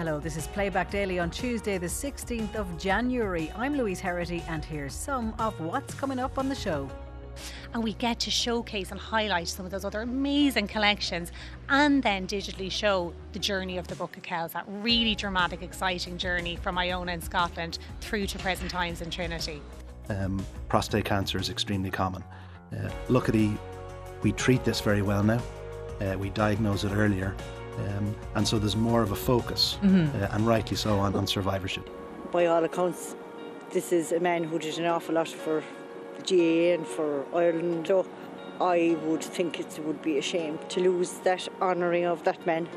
Hello, this is Playback Daily on Tuesday, the 16th of January. I'm Louise Herity, and here's some of what's coming up on the show. And we get to showcase and highlight some of those other amazing collections and then digitally show the journey of the Book of Kells, that really dramatic, exciting journey from Iona in Scotland through to present times in Trinity. Um, prostate cancer is extremely common. Uh, luckily, we treat this very well now. Uh, we diagnose it earlier um, and so there's more of a focus, mm-hmm. uh, and rightly so, on, on survivorship. By all accounts, this is a man who did an awful lot for the GAA and for Ireland. So I would think it would be a shame to lose that honouring of that man.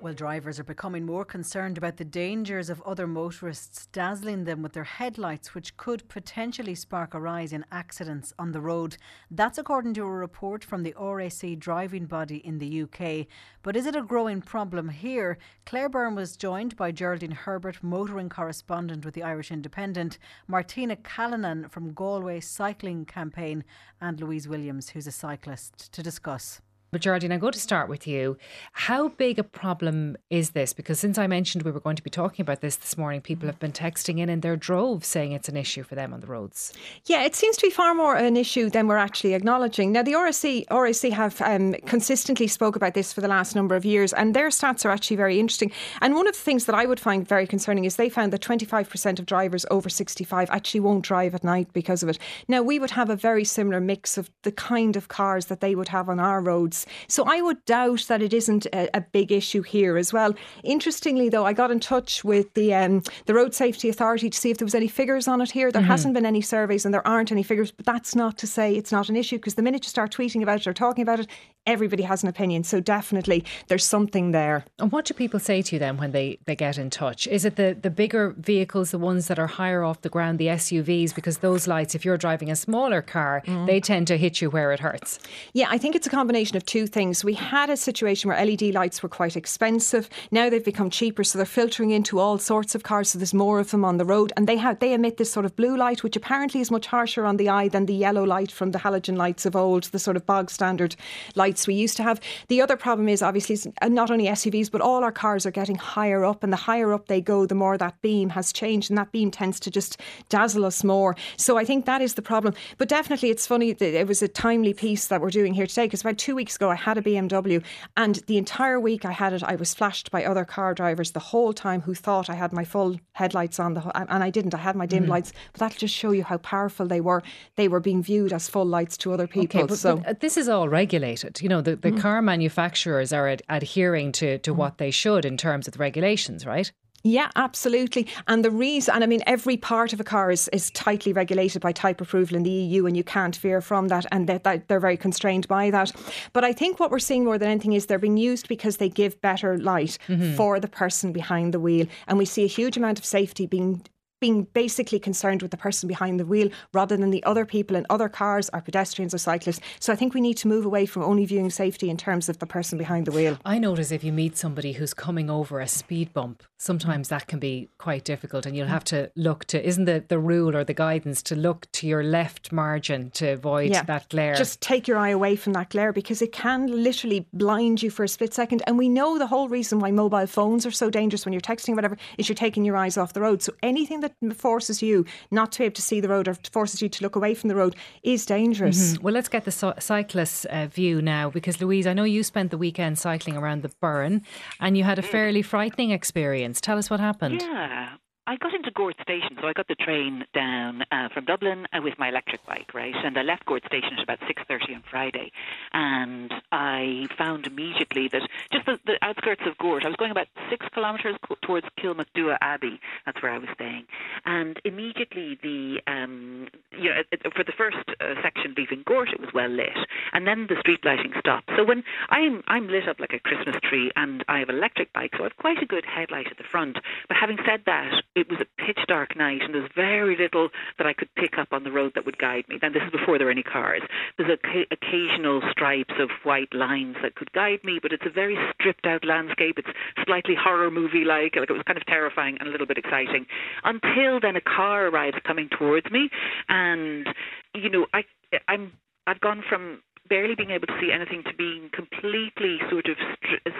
Well, drivers are becoming more concerned about the dangers of other motorists dazzling them with their headlights, which could potentially spark a rise in accidents on the road. That's according to a report from the RAC driving body in the UK. But is it a growing problem here? Claire Byrne was joined by Geraldine Herbert, motoring correspondent with the Irish Independent, Martina Callanan from Galway Cycling Campaign, and Louise Williams, who's a cyclist, to discuss. But Geraldine, I'm going to start with you. How big a problem is this? Because since I mentioned we were going to be talking about this this morning, people have been texting in in their droves saying it's an issue for them on the roads. Yeah, it seems to be far more an issue than we're actually acknowledging. Now, the RSC, RSC have um, consistently spoke about this for the last number of years, and their stats are actually very interesting. And one of the things that I would find very concerning is they found that 25% of drivers over 65 actually won't drive at night because of it. Now, we would have a very similar mix of the kind of cars that they would have on our roads so I would doubt that it isn't a, a big issue here as well. Interestingly, though, I got in touch with the um, the Road Safety Authority to see if there was any figures on it here. There mm-hmm. hasn't been any surveys and there aren't any figures, but that's not to say it's not an issue because the minute you start tweeting about it or talking about it, everybody has an opinion. So definitely there's something there. And what do people say to you then when they, they get in touch? Is it the, the bigger vehicles, the ones that are higher off the ground, the SUVs? Because those lights, if you're driving a smaller car, mm. they tend to hit you where it hurts. Yeah, I think it's a combination of two things. We had a situation where LED lights were quite expensive. Now they've become cheaper, so they're filtering into all sorts of cars. So there's more of them on the road, and they have they emit this sort of blue light, which apparently is much harsher on the eye than the yellow light from the halogen lights of old, the sort of bog standard lights we used to have. The other problem is obviously not only SUVs, but all our cars are getting higher up, and the higher up they go, the more that beam has changed, and that beam tends to just dazzle us more. So I think that is the problem. But definitely, it's funny that it was a timely piece that we're doing here today because about two weeks ago I had a BMW, and the entire week I had it, I was flashed by other car drivers the whole time who thought I had my full headlights on, the and I didn't. I had my dim mm. lights, but that'll just show you how powerful they were. They were being viewed as full lights to other people. Okay, but, so but this is all regulated. You know, the, the mm. car manufacturers are ad- adhering to, to mm. what they should in terms of the regulations, right? Yeah, absolutely. And the reason, and I mean, every part of a car is, is tightly regulated by type approval in the EU, and you can't veer from that, and that, that they're very constrained by that. But I think what we're seeing more than anything is they're being used because they give better light mm-hmm. for the person behind the wheel. And we see a huge amount of safety being being basically concerned with the person behind the wheel rather than the other people in other cars or pedestrians or cyclists. So I think we need to move away from only viewing safety in terms of the person behind the wheel. I notice if you meet somebody who's coming over a speed bump, sometimes that can be quite difficult and you'll have to look to isn't the, the rule or the guidance to look to your left margin to avoid yeah. that glare. Just take your eye away from that glare because it can literally blind you for a split second. And we know the whole reason why mobile phones are so dangerous when you're texting or whatever is you're taking your eyes off the road. So anything that that forces you not to be able to see the road or forces you to look away from the road is dangerous. Mm-hmm. Well, let's get the so- cyclist's uh, view now because, Louise, I know you spent the weekend cycling around the Burren and you had a fairly frightening experience. Tell us what happened. Yeah. I got into Gort Station, so I got the train down uh, from Dublin uh, with my electric bike, right? And I left Gort Station at about 6.30 on Friday. And I found immediately that just the, the outskirts of Gort, I was going about six kilometres towards Kilmacduagh Abbey. That's where I was staying. And immediately the, um, you know, for the first uh, section leaving Gort, it was well lit. And then the street lighting stopped. So when I'm, I'm lit up like a Christmas tree and I have an electric bike, so I have quite a good headlight at the front. But having said that, it was a pitch dark night and there's very little that I could pick up on the road that would guide me. Then this is before there were any cars. There's a, occasional stripes of white lines that could guide me, but it's a very stripped out landscape. It's slightly horror movie like, like it was kind of terrifying and a little bit exciting. Until then a car arrives coming towards me and you know, I I'm I've gone from barely being able to see anything to being completely sort of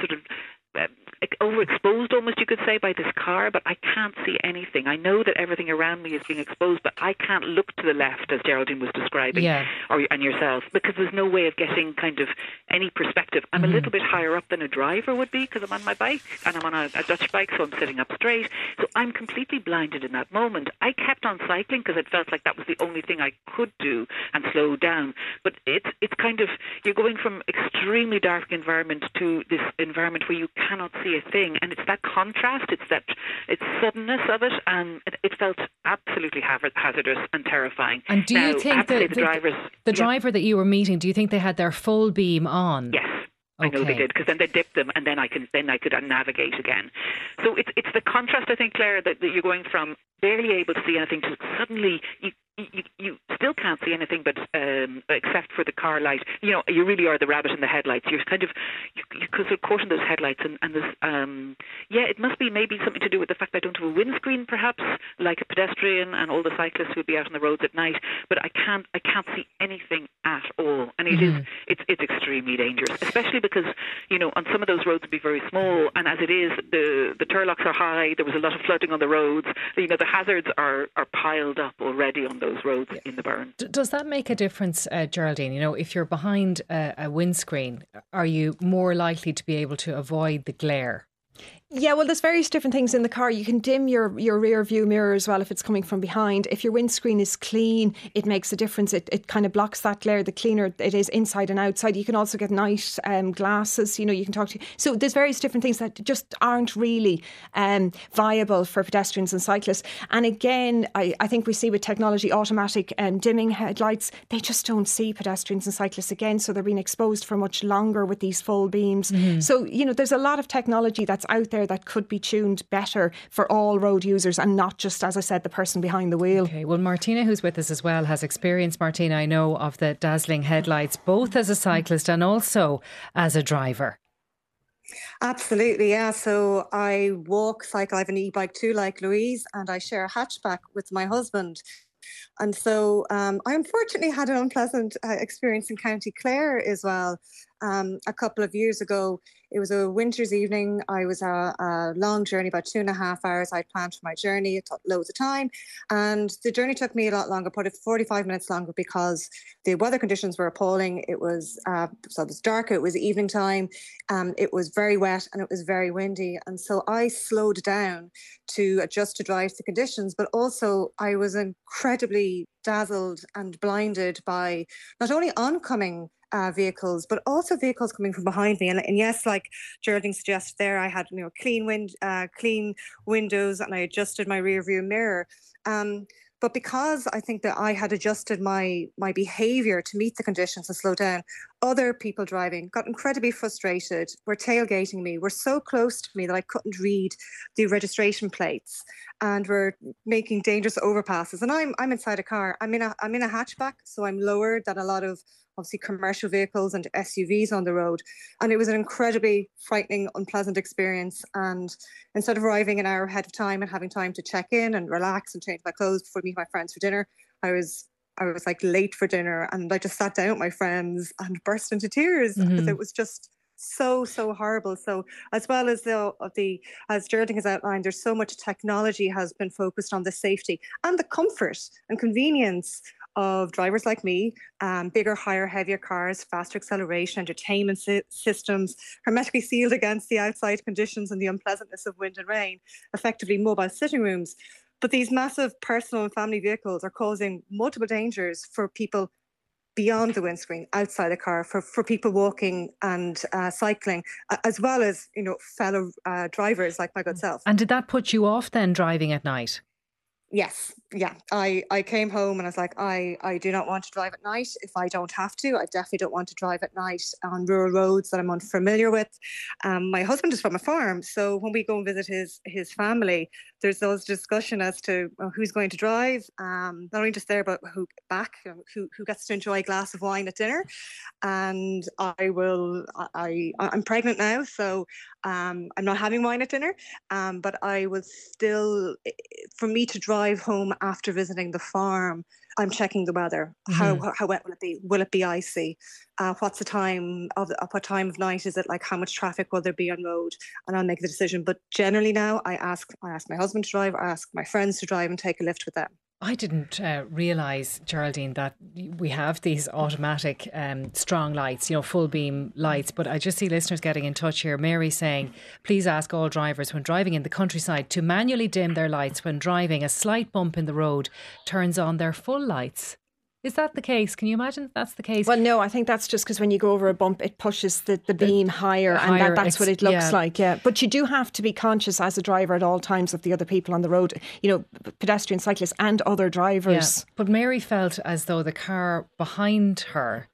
sort of overexposed almost you could say by this car but I can't see anything. I know that everything around me is being exposed but I can't look to the left as Geraldine was describing yeah. or and yourself because there's no way of getting kind of any perspective. I'm mm-hmm. a little bit higher up than a driver would be because I'm on my bike and I'm on a, a Dutch bike so I'm sitting up straight. So I'm completely blinded in that moment. I kept on cycling because it felt like that was the only thing I could do and slow down. But it's it's kind of you're going from extremely dark environment to this environment where you cannot see a thing. And it's that contrast, it's that it's suddenness of it, and it, it felt absolutely hazardous and terrifying. And do now, you think the, the, the, drivers, the driver that you were meeting, do you think they had their full beam on? Yes. I know they did because then they dipped them, and then I can then I could uh, navigate again. So it's it's the contrast I think, Claire, that, that you're going from barely able to see anything to suddenly you you, you still can't see anything but um, except for the car light. You know, you really are the rabbit in the headlights. You're kind of you, you sort of caught in those headlights, and, and there's um, yeah, it must be maybe something to do with the fact that I don't have a windscreen, perhaps like a pedestrian and all the cyclists who'd be out on the roads at night. But I can't I can't see anything at all, and it mm-hmm. is it's it's extremely dangerous, especially because you know on some of those roads would be very small, and as it is, the the turloughs are high. There was a lot of flooding on the roads. You know, the hazards are are piled up already on those those roads in the Burren. D- does that make a difference, uh, Geraldine? You know, if you're behind a, a windscreen, are you more likely to be able to avoid the glare? Yeah, well, there's various different things in the car. You can dim your, your rear view mirror as well if it's coming from behind. If your windscreen is clean, it makes a difference. It, it kind of blocks that glare. The cleaner it is inside and outside. You can also get night um, glasses. You know, you can talk to. So there's various different things that just aren't really um, viable for pedestrians and cyclists. And again, I, I think we see with technology, automatic um, dimming headlights, they just don't see pedestrians and cyclists again. So they're being exposed for much longer with these full beams. Mm-hmm. So you know, there's a lot of technology that's out there there that could be tuned better for all road users and not just, as I said, the person behind the wheel. Okay, well, Martina, who's with us as well, has experience, Martina, I know, of the dazzling headlights, both as a cyclist and also as a driver. Absolutely, yeah. So I walk, cycle. I have an e-bike too, like Louise, and I share a hatchback with my husband. And so um, I unfortunately had an unpleasant uh, experience in County Clare as well um, a couple of years ago. It was a winter's evening. I was a, a, long journey, about two and a half hours. I'd planned for my journey. It took loads of time. And the journey took me a lot longer, probably 45 minutes longer because the weather conditions were appalling. It was, uh, so it was dark, it was evening time, um, it was very wet and it was very windy. And so I slowed down to adjust to drive the conditions, but also I was incredibly dazzled and blinded by not only oncoming uh, vehicles, but also vehicles coming from behind me. And, and yes, like Geraldine suggested there, I had you know clean wind, uh, clean windows, and I adjusted my rear view mirror. Um, but because I think that I had adjusted my my behaviour to meet the conditions and slow down, other people driving got incredibly frustrated. Were tailgating me. Were so close to me that I couldn't read the registration plates, and were making dangerous overpasses. And I'm I'm inside a car. I'm in a I'm in a hatchback, so I'm lower than a lot of obviously commercial vehicles and SUVs on the road. And it was an incredibly frightening, unpleasant experience. And instead of arriving an hour ahead of time and having time to check in and relax and change my clothes before meet my friends for dinner, I was I was like late for dinner and I just sat down with my friends and burst into tears mm-hmm. because it was just so so horrible so as well as the of the as Geraldine has outlined there's so much technology has been focused on the safety and the comfort and convenience of drivers like me, um, bigger, higher, heavier cars, faster acceleration, entertainment si- systems, hermetically sealed against the outside conditions and the unpleasantness of wind and rain, effectively mobile sitting rooms. But these massive personal and family vehicles are causing multiple dangers for people beyond the windscreen, outside the car, for, for people walking and uh, cycling, as well as you know fellow uh, drivers like my good self. And did that put you off then driving at night? Yes, yeah. I, I came home and I was like, I, I do not want to drive at night if I don't have to. I definitely don't want to drive at night on rural roads that I'm unfamiliar with. Um, my husband is from a farm, so when we go and visit his his family, there's always discussion as to uh, who's going to drive. Um, not only just there, but who back, who who gets to enjoy a glass of wine at dinner. And I will. I I'm pregnant now, so um, I'm not having wine at dinner. Um, but I was still, for me to drive home after visiting the farm I'm checking the weather. Mm-hmm. How how wet will it be? Will it be icy? Uh, what's the time of the, what time of night is it? Like how much traffic will there be on road? And I'll make the decision. But generally now, I ask I ask my husband to drive. I ask my friends to drive and take a lift with them. I didn't uh, realise, Geraldine, that we have these automatic um, strong lights, you know, full beam lights. But I just see listeners getting in touch here. Mary saying, please ask all drivers when driving in the countryside to manually dim their lights when driving. A slight bump in the road turns on their full lights. Is that the case? Can you imagine that's the case? Well, no, I think that's just because when you go over a bump, it pushes the, the beam higher, higher and that, that's what it looks yeah. like. Yeah. But you do have to be conscious as a driver at all times of the other people on the road, you know, pedestrian cyclists and other drivers. Yeah. But Mary felt as though the car behind her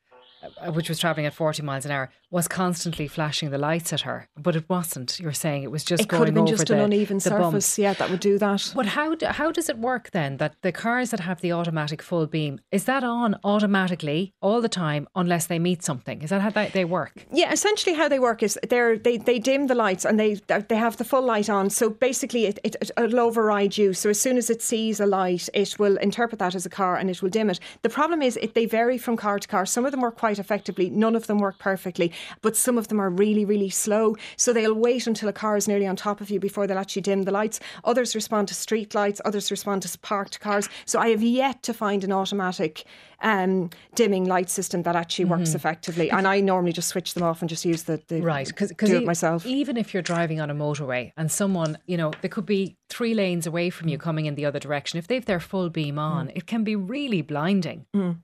uh, which was traveling at 40 miles an hour, was constantly flashing the lights at her. But it wasn't. You're saying it was just it going could have been just the, an uneven surface. Yeah, that would do that. But how do, how does it work then? That the cars that have the automatic full beam is that on automatically all the time unless they meet something? Is that how they work? Yeah, essentially how they work is they they they dim the lights and they they have the full light on. So basically, it, it it'll override you. So as soon as it sees a light, it will interpret that as a car and it will dim it. The problem is it, they vary from car to car. Some of them work quite effectively. None of them work perfectly, but some of them are really, really slow. So they'll wait until a car is nearly on top of you before they'll actually dim the lights. Others respond to street lights, others respond to parked cars. So I have yet to find an automatic um, dimming light system that actually works mm-hmm. effectively. And I normally just switch them off and just use the, the right because do it myself. Even if you're driving on a motorway and someone, you know, there could be three lanes away from you coming in the other direction. If they've their full beam on, mm. it can be really blinding. Mm.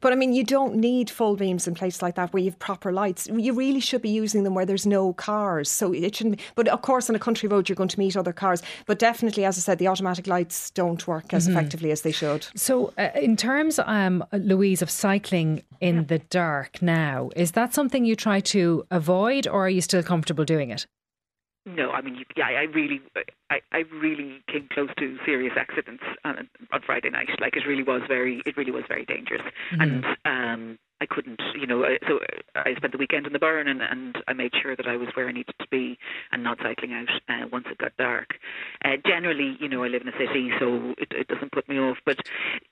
But I mean, you don't need full beams in places like that where you have proper lights. You really should be using them where there's no cars. So it shouldn't. Be, but of course, on a country road, you're going to meet other cars. But definitely, as I said, the automatic lights don't work as mm-hmm. effectively as they should. So, uh, in terms, um, Louise, of cycling in yeah. the dark now, is that something you try to avoid, or are you still comfortable doing it? No, I mean, yeah, I really, I, I really came close to serious accidents on, on Friday night. Like it really was very, it really was very dangerous, mm-hmm. and um, I couldn't, you know. So I spent the weekend in the Burren, and, and I made sure that I was where I needed to be and not cycling out uh, once it got dark. Uh, generally, you know, I live in a city, so it, it doesn't put me off. But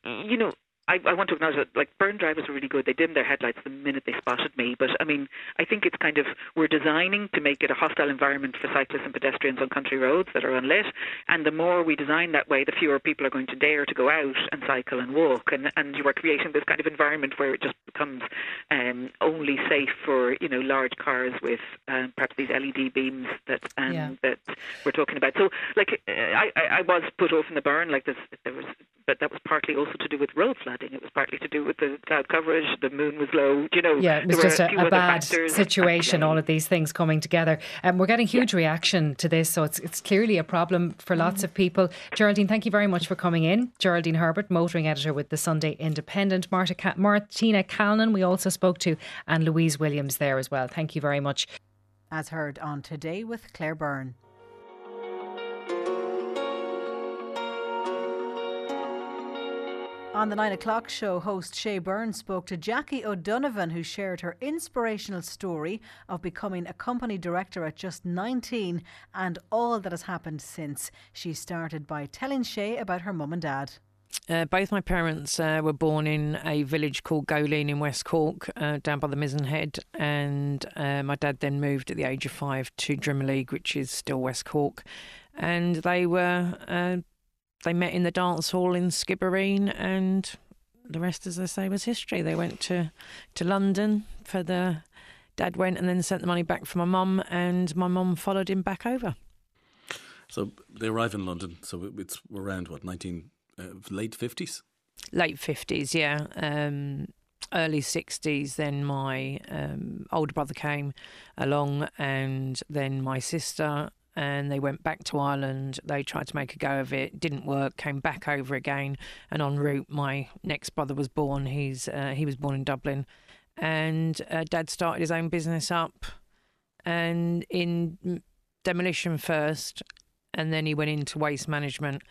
you know, I, I want to acknowledge that like Burren drivers are really good. They dimmed their headlights the minute they spotted me. But I mean, I think it's kind of we're designing to make it a hostile environment for cyclists and pedestrians on country roads that are unlit. And the more we design that way, the fewer people are going to dare to go out and cycle and walk. And and you are creating this kind of environment where it just becomes um, only safe for you know large cars with um, perhaps these LED beams that um, yeah. that we're talking about. So like I, I was put off in the Burren like this. There was, but that was partly also to do with road flooding flooding. It was partly to do with the cloud coverage. The moon was low. You know, yeah, it was just a, a, a bad situation. All of these things coming together, and um, we're getting huge yeah. reaction to this. So it's it's clearly a problem for mm-hmm. lots of people. Geraldine, thank you very much for coming in. Geraldine Herbert, motoring editor with the Sunday Independent. Marta Ca- Martina Callan, we also spoke to, and Louise Williams there as well. Thank you very much. As heard on today with Claire Byrne. On the nine o'clock show, host Shay Byrne spoke to Jackie O'Donovan, who shared her inspirational story of becoming a company director at just 19 and all that has happened since. She started by telling Shay about her mum and dad. Uh, both my parents uh, were born in a village called Goleen in West Cork, uh, down by the Mizen Head, and uh, my dad then moved at the age of five to Drimoleague, which is still West Cork, and they were uh, they met in the dance hall in Skibbereen, and the rest, as I say, was history. They went to to London for the dad went and then sent the money back for my mum, and my mum followed him back over. So they arrive in London. So it's around what nineteen uh, late fifties. Late fifties, yeah. Um, early 60s then my um, older brother came along and then my sister and they went back to Ireland. They tried to make a go of it, didn't work. Came back over again, and en route, my next brother was born. He's uh, he was born in Dublin, and uh, Dad started his own business up, and in demolition first, and then he went into waste management.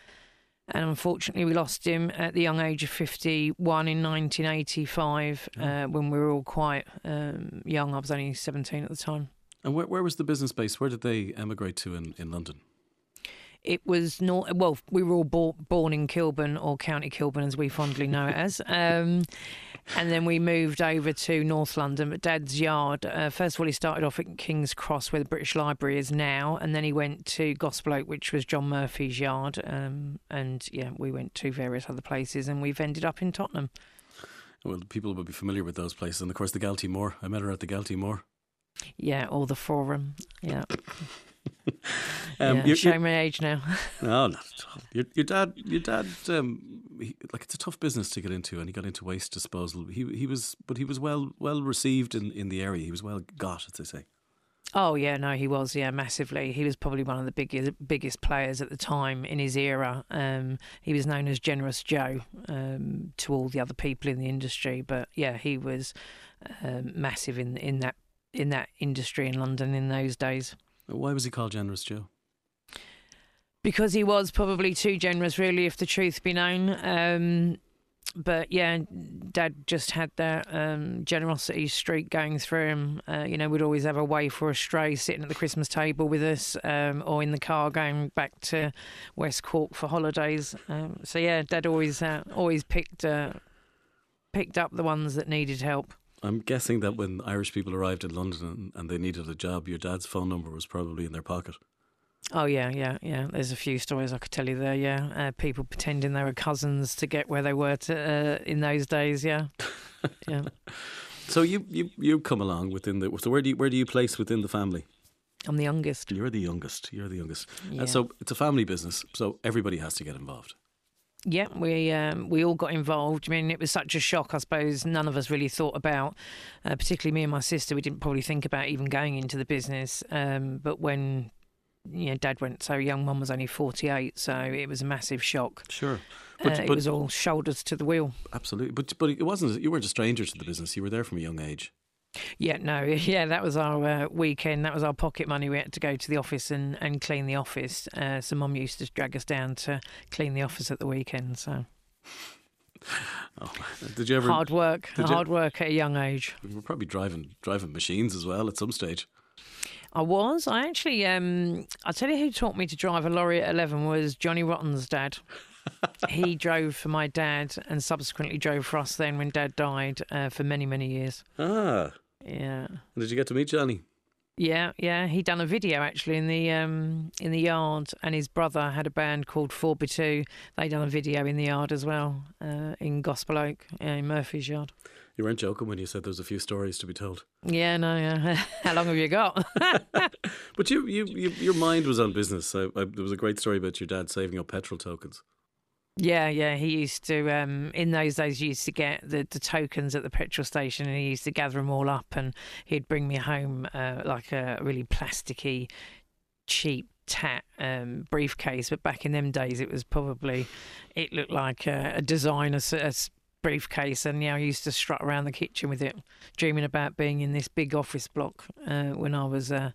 And unfortunately, we lost him at the young age of 51 in 1985 oh. uh, when we were all quite um, young. I was only 17 at the time. And where, where was the business base? Where did they emigrate to in, in London? it was not well. We were all bo- born in Kilburn or County Kilburn, as we fondly know it as. Um, and then we moved over to North London. But Dad's yard, uh, first of all, he started off at King's Cross, where the British Library is now, and then he went to Gospel Oak, which was John Murphy's yard. Um, and yeah, we went to various other places, and we've ended up in Tottenham. Well, people will be familiar with those places, and of course the Galtymore. I met her at the Galtymore. Yeah, or the Forum. Yeah. Um, yeah, you're- show my age now. No, not at all. Your, your dad, your dad, um, he, like it's a tough business to get into, and he got into waste disposal. He he was, but he was well well received in, in the area. He was well got, as they say. Oh yeah, no, he was yeah massively. He was probably one of the biggest biggest players at the time in his era. Um, he was known as Generous Joe um, to all the other people in the industry, but yeah, he was um, massive in in that in that industry in London in those days. Why was he called Generous Joe? because he was probably too generous, really, if the truth be known. Um, but yeah, Dad just had that um, generosity streak going through him. Uh, you know, we'd always have a waif or a stray sitting at the Christmas table with us, um, or in the car going back to West Cork for holidays. Um, so yeah, Dad always uh, always picked uh, picked up the ones that needed help. I'm guessing that when Irish people arrived in London and, they needed a job, your dad's phone number was probably in their pocket. Oh yeah, yeah, yeah. There's a few stories I could tell you there. Yeah, uh, people pretending they were cousins to get where they were to, uh, in those days. Yeah, yeah. So you, you you come along within the. So where do you where do you place within the family? I'm the youngest. You're the youngest. You're the youngest. Yeah. And so it's a family business. So everybody has to get involved. Yeah, we um, we all got involved. I mean, it was such a shock. I suppose none of us really thought about, uh, particularly me and my sister. We didn't probably think about even going into the business. Um, but when you know, Dad went so young, Mum was only forty eight, so it was a massive shock. Sure, uh, it was all shoulders to the wheel. Absolutely, but but it wasn't. You weren't a stranger to the business. You were there from a young age. Yeah, no, yeah, that was our uh, weekend. That was our pocket money. We had to go to the office and, and clean the office. Uh, so Mum used to drag us down to clean the office at the weekend. So Oh, did you ever hard work, did you- hard work at a young age. You were probably driving driving machines as well at some stage. I was. I actually, um, I'll tell you who taught me to drive a lorry at 11 was Johnny Rotten's dad. he drove for my dad and subsequently drove for us then when dad died uh, for many, many years. Ah, Yeah. did you get to meet Johnny? Yeah, yeah. He'd done a video actually in the um, in the yard, and his brother had a band called Four by Two. They done a video in the yard as well, uh, in Gospel Oak, yeah, in Murphy's yard. You weren't joking when you said there's a few stories to be told. Yeah, no, yeah. How long have you got? But you, you, you your mind was on business. I, I, there was a great story about your dad saving up petrol tokens. Yeah, yeah. He used to, um, in those days, he used to get the, the tokens at the petrol station and he used to gather them all up and he'd bring me home uh, like a really plasticky, cheap tat um, briefcase. But back in them days, it was probably, it looked like a, a designer a briefcase. And yeah, I used to strut around the kitchen with it, dreaming about being in this big office block uh, when I was uh,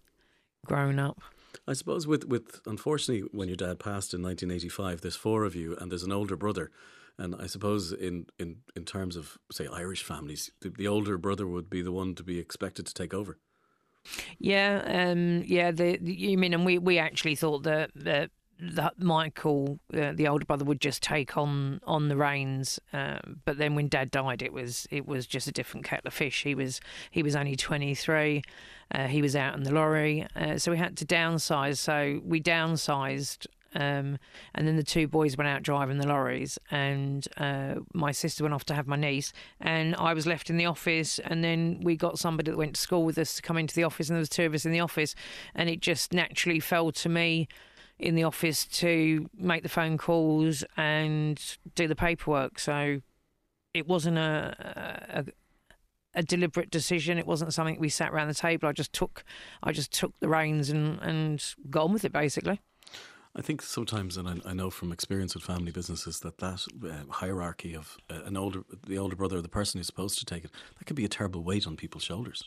grown up. I suppose with, with unfortunately when your dad passed in 1985, there's four of you and there's an older brother, and I suppose in in, in terms of say Irish families, the, the older brother would be the one to be expected to take over. Yeah, um, yeah. The, the you mean, and we, we actually thought that that, that Michael, uh, the older brother, would just take on on the reins. Um, but then when Dad died, it was it was just a different kettle of fish. He was he was only twenty three. Uh, he was out in the lorry, uh, so we had to downsize. So we downsized. Um, and then the two boys went out driving the lorries, and uh, my sister went off to have my niece, and I was left in the office. And then we got somebody that went to school with us to come into the office, and there was two of us in the office, and it just naturally fell to me in the office to make the phone calls and do the paperwork. So it wasn't a, a a deliberate decision. It wasn't something we sat around the table. I just took I just took the reins and and on with it basically. I think sometimes, and I, I know from experience with family businesses, that that uh, hierarchy of uh, an older, the older brother, the person who's supposed to take it, that could be a terrible weight on people's shoulders.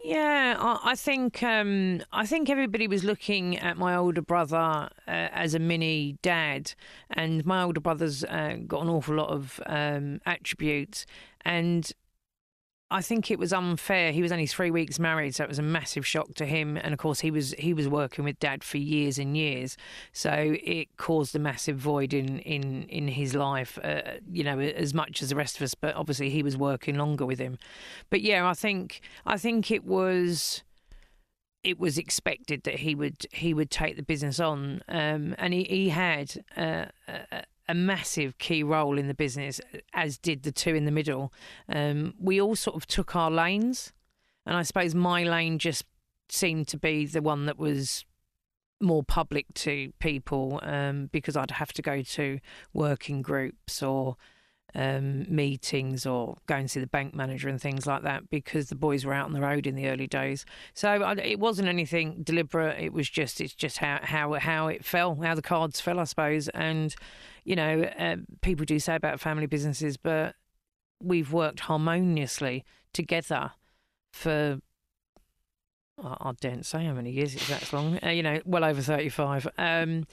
Yeah, I, think um, I think everybody was looking at my older brother uh, as a mini dad, and my older brother's uh, got an awful lot of um, attributes, and I think it was unfair. He was only three weeks married, so it was a massive shock to him. And of course, he was he was working with Dad for years and years, so it caused a massive void in in in his life. Uh, you know, as much as the rest of us, but obviously he was working longer with him. But yeah, I think I think it was it was expected that he would he would take the business on, um, and he he had. Uh, a, a massive key role in the business, as did the two in the middle. Um, we all sort of took our lanes, and I suppose my lane just seemed to be the one that was more public to people um, because I'd have to go to working groups or um, meetings or go and see the bank manager and things like that because the boys were out on the road in the early days. So I, it wasn't anything deliberate. It was just it's just how how how it fell, how the cards fell, I suppose. And you know, uh, people do say about family businesses, but we've worked harmoniously together for I don't say how many years it's that long. Uh, you know, well over thirty-five. Um,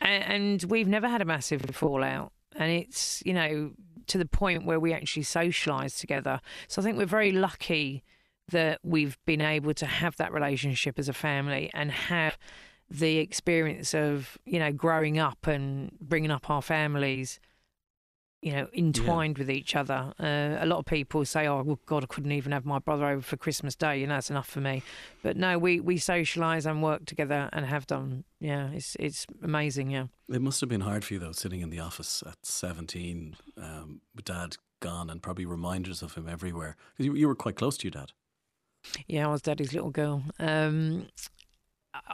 and, and we've never had a massive fallout, and it's you know to the point where we actually socialise together. So I think we're very lucky that we've been able to have that relationship as a family and have the experience of you know growing up and bringing up our families you know entwined yeah. with each other. Uh, a lot of people say oh well, god i couldn't even have my brother over for christmas day you know that's enough for me. But no we we socialize and work together and have done. Yeah it's it's amazing yeah. It must have been hard for you though sitting in the office at 17 um, with dad gone and probably reminders of him everywhere. Because you, you were quite close to your dad. Yeah i was daddy's little girl. Um,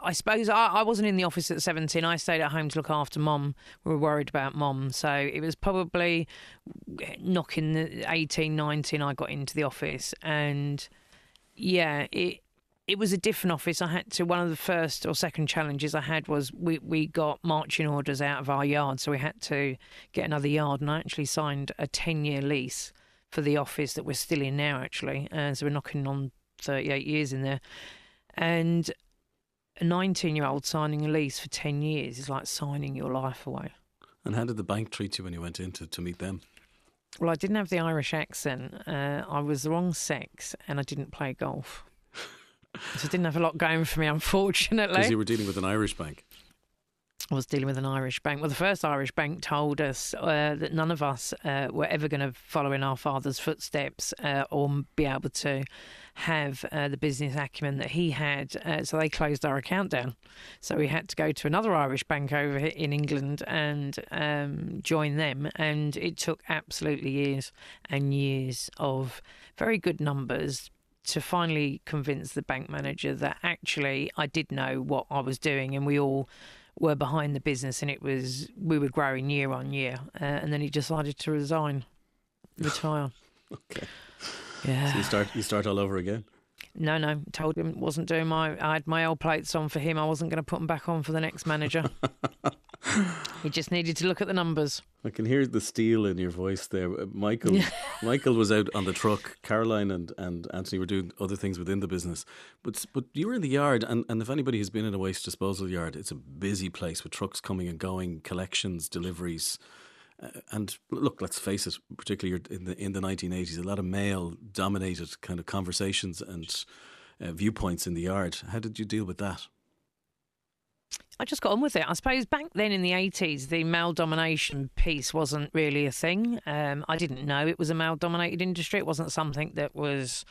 I suppose I, I, wasn't in the office at 17. I stayed at home to look after mom. We were worried about mom. So it was probably knocking the 18, 19, I got into the office. And yeah, it it was a different office. I had to, one of the first or second challenges I had was we, we got marching orders out of our yard. So we had to get another yard. And I actually signed a 10 year lease for the office that we're still in now, actually. Uh, so we're knocking on 38 years in there. And a 19 year old signing a lease for 10 years is like signing your life away. And how did the bank treat you when you went in to, to meet them? Well, I didn't have the Irish accent. Uh, I was the wrong sex and I didn't play golf. so I didn't have a lot going for me, unfortunately. Because you were dealing with an Irish bank. Was dealing with an Irish bank. Well, the first Irish bank told us uh, that none of us uh, were ever going to follow in our father's footsteps uh, or be able to have uh, the business acumen that he had. Uh, so they closed our account down. So we had to go to another Irish bank over in England and um, join them. And it took absolutely years and years of very good numbers, to finally convince the bank manager that actually I did know what I was doing and we all were behind the business, and it was we were growing year on year. Uh, and then he decided to resign, retire. okay. Yeah. So you start you start all over again. No, no. Told him wasn't doing my. I had my old plates on for him. I wasn't going to put them back on for the next manager. he just needed to look at the numbers. I can hear the steel in your voice there, uh, Michael. Michael was out on the truck. Caroline and, and Anthony were doing other things within the business, but but you were in the yard. And, and if anybody has been in a waste disposal yard, it's a busy place with trucks coming and going, collections, deliveries. And look, let's face it, particularly in the in the 1980s, a lot of male dominated kind of conversations and uh, viewpoints in the yard. How did you deal with that? I just got on with it. I suppose back then in the 80s, the male domination piece wasn't really a thing. Um, I didn't know it was a male dominated industry. It wasn't something that was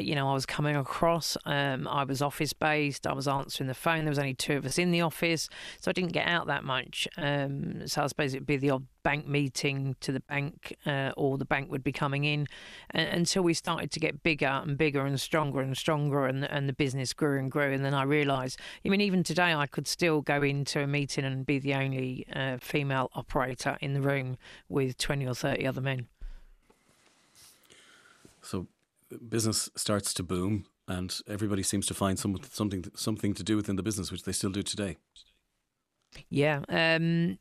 you know, I was coming across. Um, I was office based. I was answering the phone. There was only two of us in the office, so I didn't get out that much. Um, so I suppose it'd be the odd bank meeting to the bank, uh, or the bank would be coming in, and, until we started to get bigger and bigger and stronger and stronger, and and the business grew and grew. And then I realised, I mean, even today, I could still go into a meeting and be the only uh, female operator in the room with twenty or thirty other men. So business starts to boom and everybody seems to find some, something something to do within the business, which they still do today. Yeah, um,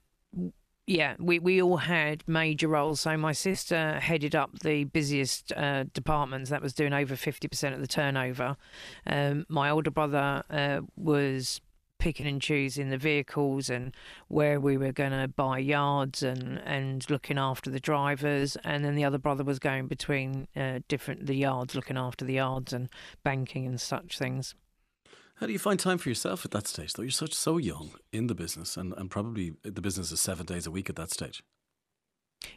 yeah, we, we all had major roles. So my sister headed up the busiest uh, departments that was doing over fifty percent of the turnover. Um, my older brother uh, was picking and choosing the vehicles and where we were going to buy yards and, and looking after the drivers. And then the other brother was going between uh, different the yards, looking after the yards and banking and such things. How do you find time for yourself at that stage? Though you're such so young in the business, and, and probably the business is seven days a week at that stage.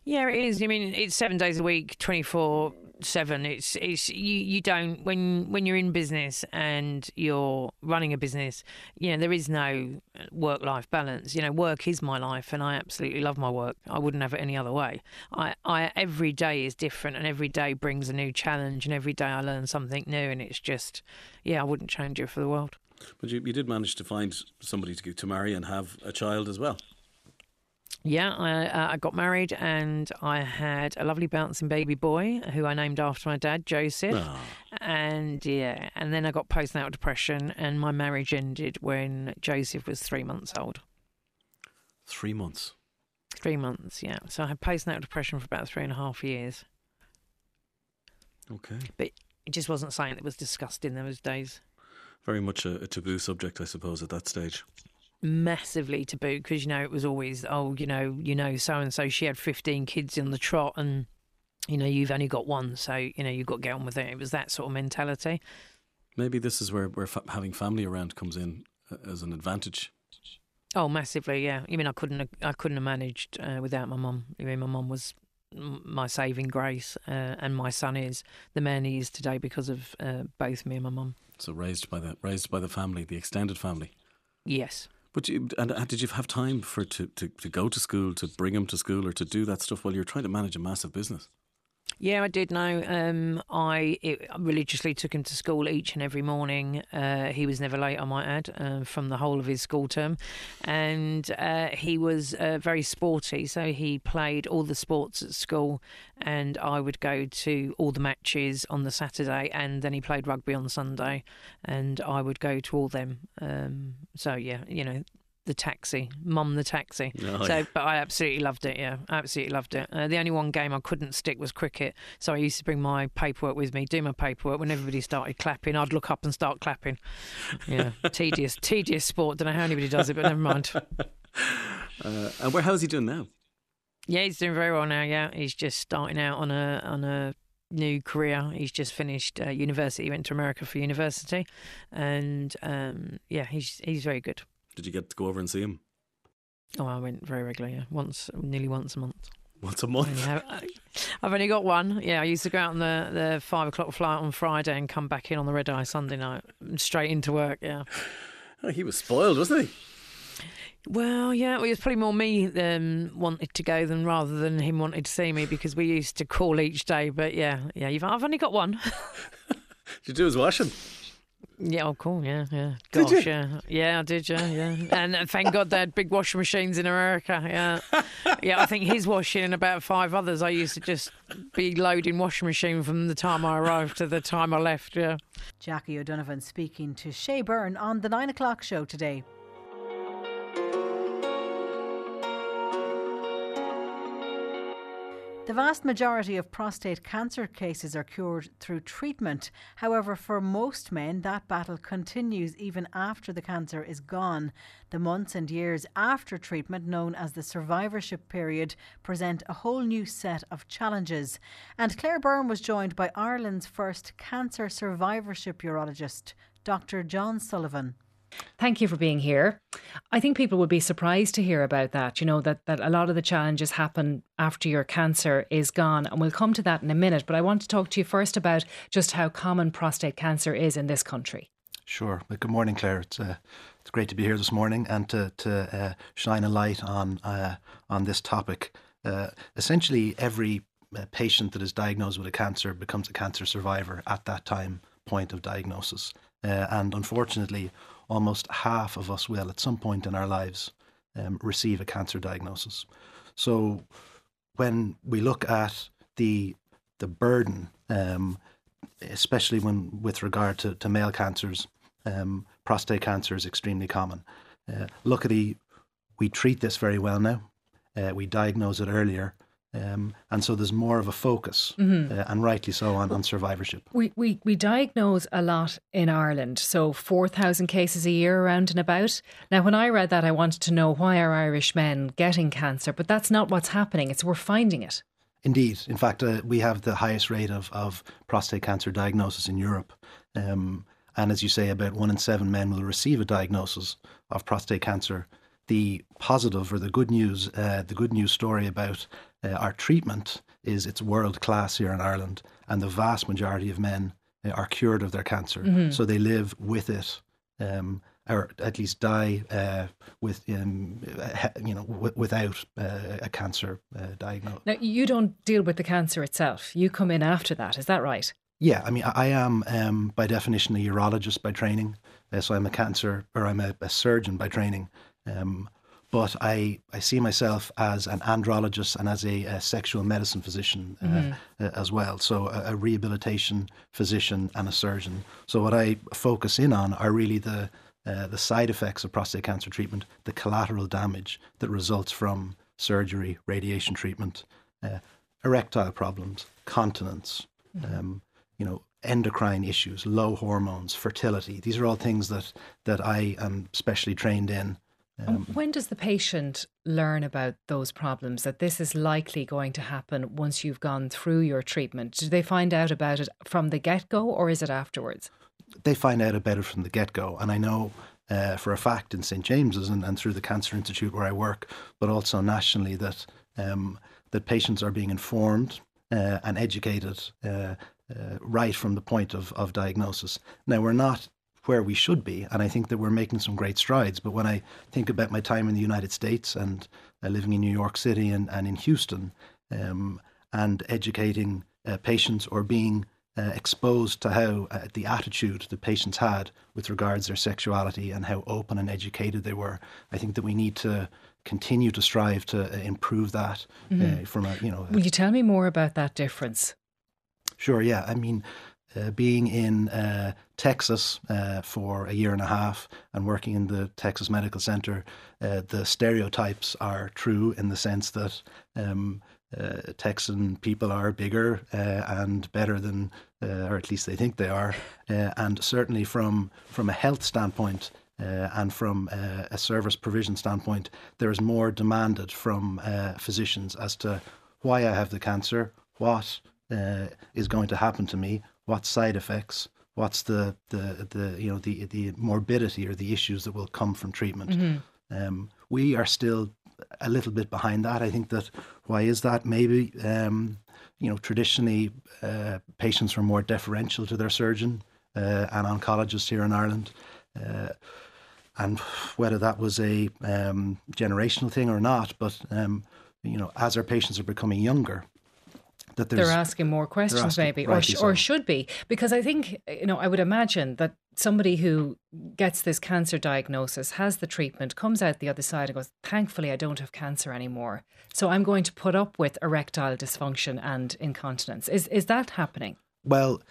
Yeah, it is. I mean, it's seven days a week, twenty four seven. It's it's you you don't when when you're in business and you're running a business, you know there is no uh, work life balance. You know, work is my life, and I absolutely love my work. I wouldn't have it any other way. I I every day is different, and every day brings a new challenge, and every day I learn something new, and it's just yeah, I wouldn't change it for the world. But you, you did manage to find somebody to to marry and have a child as well. Yeah, I, uh, I got married and I had a lovely bouncing baby boy who I named after my dad, Joseph. Oh. And yeah, and then I got postnatal depression and my marriage ended when Joseph was three months old. Three months. Three months, yeah. So I had postnatal depression for about three and a half years. Okay. But it just wasn't something that was discussed in those days. Very much a, a taboo subject, I suppose, at that stage. Massively taboo because you know it was always oh you know you know so and so she had 15 kids in the trot and you know you've only got one so you know you've got to get on with it. It was that sort of mentality. Maybe this is where, where fa- having family around comes in uh, as an advantage. oh massively yeah. I mean i couldn't have, i couldn't have managed uh, without my mum. I mean my mum was my saving grace uh, and my son is the man he is today because of uh, both me and my mum. So raised by the raised by the family, the extended family. yes But you, and, did you have time for to, to, to go to school, to bring him to school, or to do that stuff while you're trying to manage a massive business? Yeah, I did know. Um, I it, religiously took him to school each and every morning. Uh, he was never late, I might add, uh, from the whole of his school term. And uh, he was uh, very sporty, so he played all the sports at school. And I would go to all the matches on the Saturday, and then he played rugby on Sunday, and I would go to all them. Um, so yeah, you know. The taxi, mum, the taxi. Oh, so, yeah. but I absolutely loved it. Yeah, absolutely loved it. Uh, the only one game I couldn't stick was cricket. So I used to bring my paperwork with me, do my paperwork. When everybody started clapping, I'd look up and start clapping. Yeah, tedious, tedious sport. Don't know how anybody does it, but never mind. Uh, and where how's he doing now? Yeah, he's doing very well now. Yeah, he's just starting out on a on a new career. He's just finished uh, university. He went to America for university, and um, yeah, he's he's very good. Did you get to go over and see him Oh, I went very regularly. Yeah, once, nearly once a month. once a month? have- I've only got one. Yeah, I used to go out on the, the five o'clock flight on Friday and come back in on the red eye Sunday night, straight into work. Yeah. Oh, he was spoiled, wasn't he? Well, yeah, it was probably more me um, wanted to go than rather than him wanted to see me because we used to call each day. But yeah, yeah, you've, I've only got one. Did you do his washing? Yeah, oh, cool. Yeah, yeah. Did Gosh, you? yeah, yeah, I did. Yeah, yeah. And uh, thank God they had big washing machines in America. Yeah, yeah. I think his washing and about five others. I used to just be loading washing machine from the time I arrived to the time I left. Yeah. Jackie O'Donovan speaking to Shay Byrne on the nine o'clock show today. The vast majority of prostate cancer cases are cured through treatment. However, for most men, that battle continues even after the cancer is gone. The months and years after treatment, known as the survivorship period, present a whole new set of challenges. And Claire Byrne was joined by Ireland's first cancer survivorship urologist, Dr. John Sullivan. Thank you for being here. I think people would be surprised to hear about that, you know, that, that a lot of the challenges happen after your cancer is gone. And we'll come to that in a minute. But I want to talk to you first about just how common prostate cancer is in this country. Sure. Well, good morning, Claire. It's uh, it's great to be here this morning and to to uh, shine a light on uh, on this topic. Uh, essentially, every uh, patient that is diagnosed with a cancer becomes a cancer survivor at that time point of diagnosis, uh, and unfortunately, almost half of us will at some point in our lives um, receive a cancer diagnosis. So, when we look at the the burden um, especially when with regard to, to male cancers, um, prostate cancer is extremely common. Uh, luckily, we treat this very well now. Uh, we diagnose it earlier, Um, and so there's more of a focus, mm-hmm. uh, and rightly so, on, on survivorship. We, we, we diagnose a lot in Ireland, so 4,000 cases a year around and about. Now, when I read that, I wanted to know why are Irish men getting cancer, but that's not what's happening. It's we're finding it. Indeed. In fact, uh, we have the highest rate of, of prostate cancer diagnosis in Europe. Um, and as you say, about one in seven men will receive a diagnosis of prostate cancer. The positive or the good news, uh, the good news story about uh, our treatment is it's world class here in Ireland, and the vast majority of men uh, are cured of their cancer. Mm-hmm. So they live with it. Um, or at least die uh, with um, you know w- without uh, a cancer uh, diagnosis. Now you don't deal with the cancer itself. You come in after that. Is that right? Yeah, I mean, I am um, by definition a urologist by training, uh, so I'm a cancer or I'm a, a surgeon by training. Um, but I, I see myself as an andrologist and as a, a sexual medicine physician uh, mm-hmm. uh, as well. So a, a, rehabilitation physician and a surgeon. So what I focus in on are really the uh, the side effects of prostate cancer treatment, the collateral damage that results from surgery, radiation treatment, uh, erectile problems, continence, mm-hmm. um, you know, endocrine issues, low hormones, fertility. These are all things that that I am specially trained in um, when does the patient learn about those problems, that this is likely going to happen once you've gone through your treatment? Do they find out about it from the get go or is it afterwards? They find out about it from the get go. And I know uh, for a fact in St. James's and, and, through the Cancer Institute where I work, but also nationally, that, um, that patients are being informed uh, and educated. Uh, uh, right from the point of, of diagnosis. Now, we're not where we should be. And I think that we're making some great strides. But when I think about my time in the United States and uh, living in New York City and, and in Houston um, and educating uh, patients or being uh, exposed to how uh, the attitude that patients had with regards their sexuality and how open and educated they were, I think that we need to continue to strive to uh, improve that uh, mm-hmm. from a you know. Will you tell me more about that difference? Sure. Yeah. I mean, uh, being in uh, Texas uh, for a year and a half and working in the Texas Medical Center, uh, the stereotypes are true in the sense that um, uh, Texan people are bigger uh, and better than, or at least they think they are, and certainly from from a health standpoint. and from a service provision standpoint, there is more demanded from physicians as to why I have the cancer, what is going to happen to me, what side effects, what's the, the, the you know the the morbidity or the issues that will come from treatment. Mm-hmm. Um, we are still a little bit behind that. I think that why is that? Maybe um, you know traditionally uh, patients were more deferential to their surgeon uh, and oncologists here in Ireland. Uh, and whether that was a um, generational thing or not, but um, you know, as our patients are becoming younger, that they're asking more questions, asking, maybe, or, so. or should be, because I think you know I would imagine that somebody who gets this cancer diagnosis has the treatment, comes out the other side and goes, "Thankfully, I don't have cancer anymore, so I'm going to put up with erectile dysfunction and incontinence." Is is that happening? Well,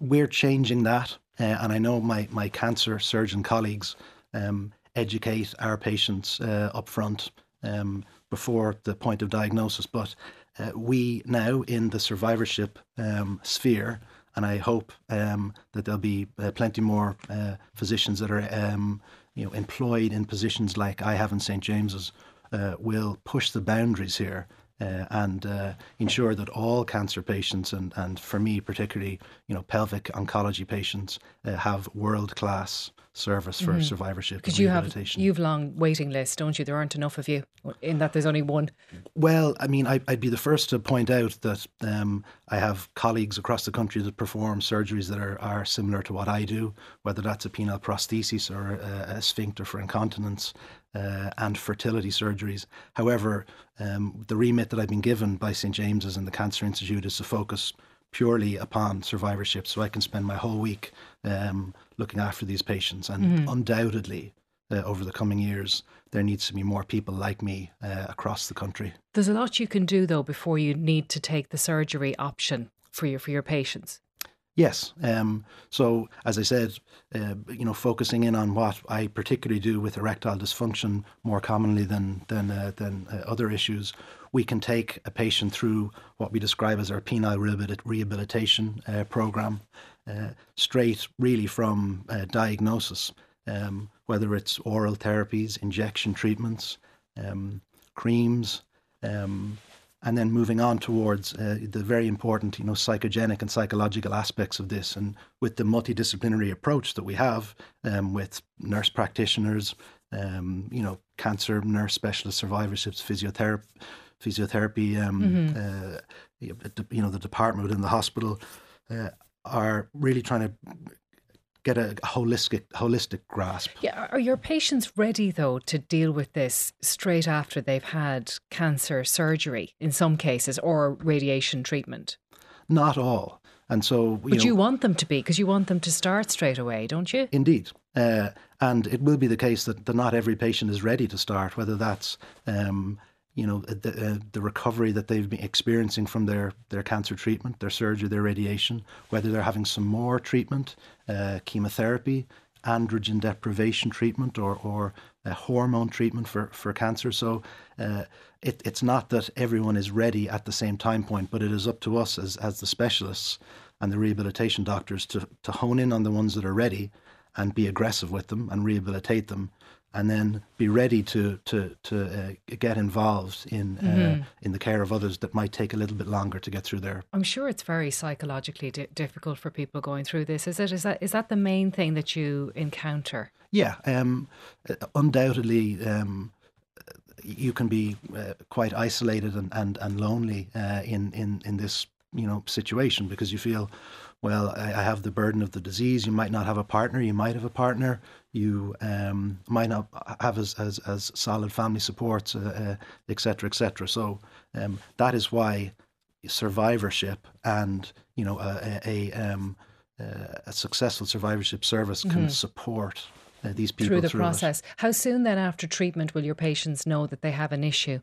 we're changing that, uh, and I know my my cancer surgeon colleagues um, educate our patients uh, up front um, before the point of diagnosis, but uh, we now in the survivorship um, sphere, and I hope um, that there'll be uh, plenty more uh, physicians that are um, you know employed in positions like I have in St James's uh, will push the boundaries here. Uh, and uh, ensure that all cancer patients, and, and for me particularly, you know, pelvic oncology patients, have world class service for mm. survivorship because you have you've long waiting list don't you there aren't enough of you in that there's only one well i mean I, would be the first to point out that um, i have colleagues across the country that perform surgeries that are, are similar to what i do whether that's a penile prosthesis or a, a sphincter for incontinence uh, and fertility surgeries. However, um, the remit that I've been given by St James's and the Cancer Institute is to focus purely upon survivorship, so I can spend my whole week um, looking after these patients. And mm-hmm. undoubtedly, uh, over the coming years, there needs to be more people like me uh, across the country. There's a lot you can do though before you need to take the surgery option for your for your patients. Yes. Um, so, as I said, uh, you know, focusing in on what I particularly do with erectile dysfunction more commonly than than uh, than uh, other issues, we can take a patient through what we describe as our penile rehabilitation uh, program, uh, straight really from uh, diagnosis, um, whether it's oral therapies, injection treatments, um, creams. Um, and then moving on towards uh, the very important, you know, psychogenic and psychological aspects of this, and with the multidisciplinary approach that we have um, with nurse practitioners, um, you know, cancer nurse specialist survivorships, physiotherapy, physiotherapy, um, mm-hmm. uh, you know, the department within the hospital uh, are really trying to get a holistic holistic grasp. Yeah, are your patients ready though to deal with this straight after they've had cancer surgery in some cases or radiation treatment? Not all. And so, you but know, you want them to be because you want them to start straight away, don't you? Indeed, uh, and it will be the case that, that not every patient is ready to start. Whether that's um, you know the, uh, the recovery that they've been experiencing from their their cancer treatment, their surgery, their radiation, whether they're having some more treatment, uh, chemotherapy, androgen deprivation treatment, or or hormone treatment for for cancer. So uh, it, it's not that everyone is ready at the same time point, but it is up to us as as the specialists and the rehabilitation doctors to to hone in on the ones that are ready and be aggressive with them and rehabilitate them and then be ready to to to uh, get involved in uh, mm-hmm. in the care of others that might take a little bit longer to get through there. I'm sure it's very psychologically di- difficult for people going through this. Is it? Is that is that the main thing that you encounter? Yeah, um, undoubtedly. Um, you can be uh, quite isolated and, and, and lonely uh, in, in, in this you know situation because you feel well, I, I, have the burden of the disease. You might not have a partner. You might have a partner. You um, might not have as, as, as solid family supports, etc., uh, etc. Uh, et so um, that is why survivorship and you know a, a, um, uh, a successful survivorship service can mm-hmm. support uh, these people through the through process. It. How soon then after treatment will your patients know that they have an issue?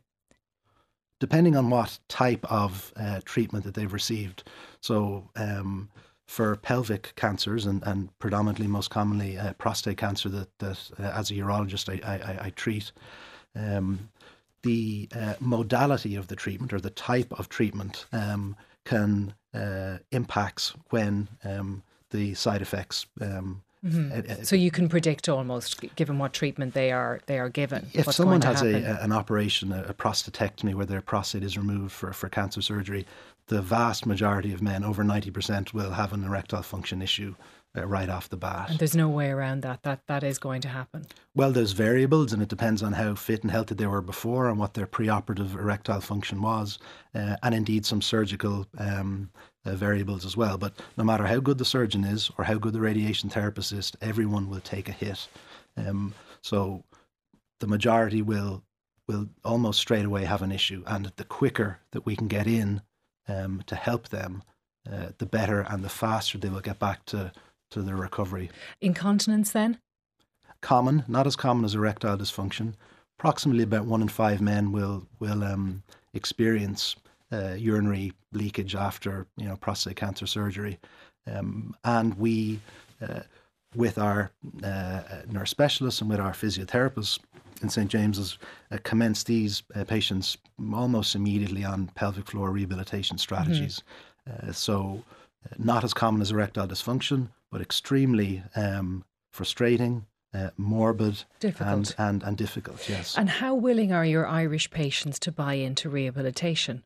Depending on what type of uh, treatment that they've received. So um, for pelvic cancers and, and predominantly most commonly uh, prostate cancer that, that uh, as a urologist I, I, I treat. Um, the uh, modality of the treatment or the type of treatment um, can uh, impacts when um, the side effects um, Mm-hmm. so you can predict almost, given what treatment they are they are given. If someone has a, an operation, a, a prostatectomy, where their prostate is removed for, for cancer surgery, the vast majority of men, over 90%, will have an erectile function issue uh, right off the bat. And there's no way around that. That that is going to happen. Well, there's variables, and it depends on how fit and healthy they were before, and what their preoperative erectile function was, uh, and indeed some surgical um, uh, variables as well. But no matter how good the surgeon is or how good the radiation therapist is, everyone will take a hit. Um, so the majority will will almost straight away have an issue, and the quicker that we can get in um, to help them, uh, the better and the faster they will get back to, to their recovery. Incontinence then? Common, not as common as erectile dysfunction. Approximately about one in five men will will um, experience uh, urinary leakage after you know prostate cancer surgery, um, and we, uh, with our uh, nurse specialists and with our physiotherapists, in St James's uh, commenced these uh, patients almost immediately on pelvic floor rehabilitation strategies. Mm-hmm. Uh, so, not as common as erectile dysfunction, but extremely um, frustrating. Uh, morbid difficult. And, and, and difficult, yes. And how willing are your Irish patients to buy into rehabilitation?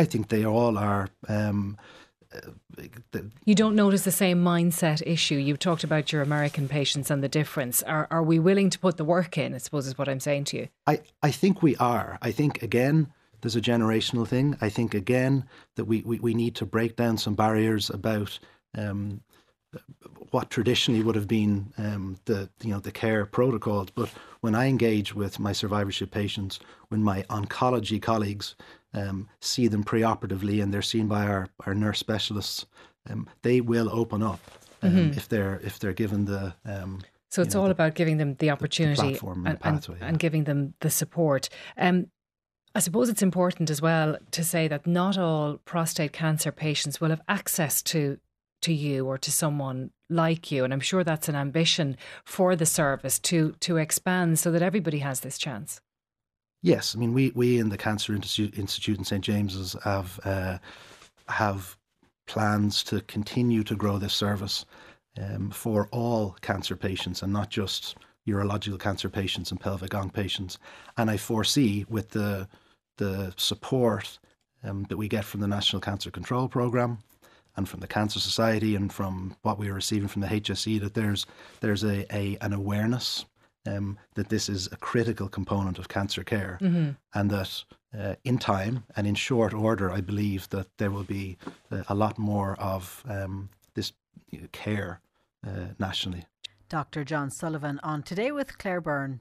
I think they all are. Um, you don't notice the same mindset issue. You talked about your American patients and the difference. Are are we willing to put the work in? I suppose is what I'm saying to you. I, I think we are. I think again there's a generational thing. I think again that we, we, we need to break down some barriers about um, what traditionally would have been um, the you know the care protocols. But when I engage with my survivorship patients, when my oncology colleagues um, see them preoperatively and they're seen by our, our nurse specialists, um, they will open up um, mm-hmm. if they're if they're given the. Um, so it's know, all the, about giving them the opportunity the and, and, pathway, and, and, giving them the support. Um, I suppose it's important as well to say that not all prostate cancer patients will have access to to you or to someone like you. And I'm sure that's an ambition for the service to to expand so that everybody has this chance. Yes, I mean we we in the Cancer Institute, in St James's have uh, have plans to continue to grow this service um, for all cancer patients and not just urological cancer patients and pelvic gong patients. And I foresee with the the support um, that we get from the National Cancer Control Programme and from the Cancer Society and from what we are receiving from the HSE that there's there's a, a an awareness um, that this is a critical component of cancer care mm-hmm. and that uh, in time and in short order, I believe that there will be uh, a lot more of um, this care uh, nationally. Dr. John Sullivan on Today with Claire Byrne.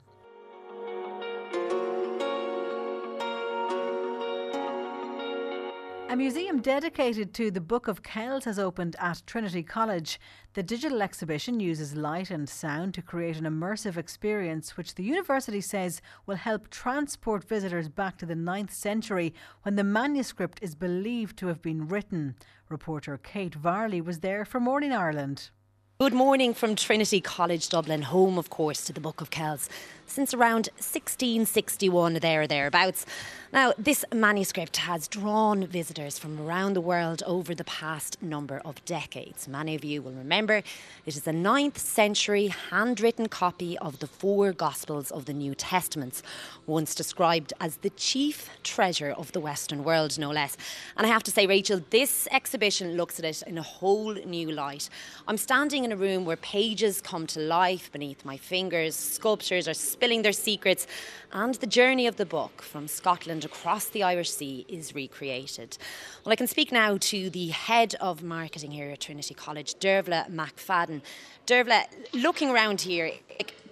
A museum dedicated to the Book of Kells has opened at Trinity College. The digital exhibition uses light and sound to create an immersive experience, which the university says will help transport visitors back to the 9th century when the manuscript is believed to have been written. Reporter Kate Varley was there for Morning Ireland. Good morning from Trinity College Dublin, home, of course, to the Book of Kells since around 1661, there or thereabouts. Now, this manuscript has drawn visitors from around the world over the past number of decades. Many of you will remember it is a 9th century handwritten copy of the four Gospels of the New Testaments, once described as the chief treasure of the Western world, no less. And I have to say, Rachel, this exhibition looks at it in a whole new light. I'm standing in a room where pages come to life beneath my fingers, sculptures are spilling their secrets, and the journey of the book from Scotland across the Irish Sea is recreated. Well, I can speak now to the head of marketing here at Trinity College, Dervla McFadden. Dervla, looking around here,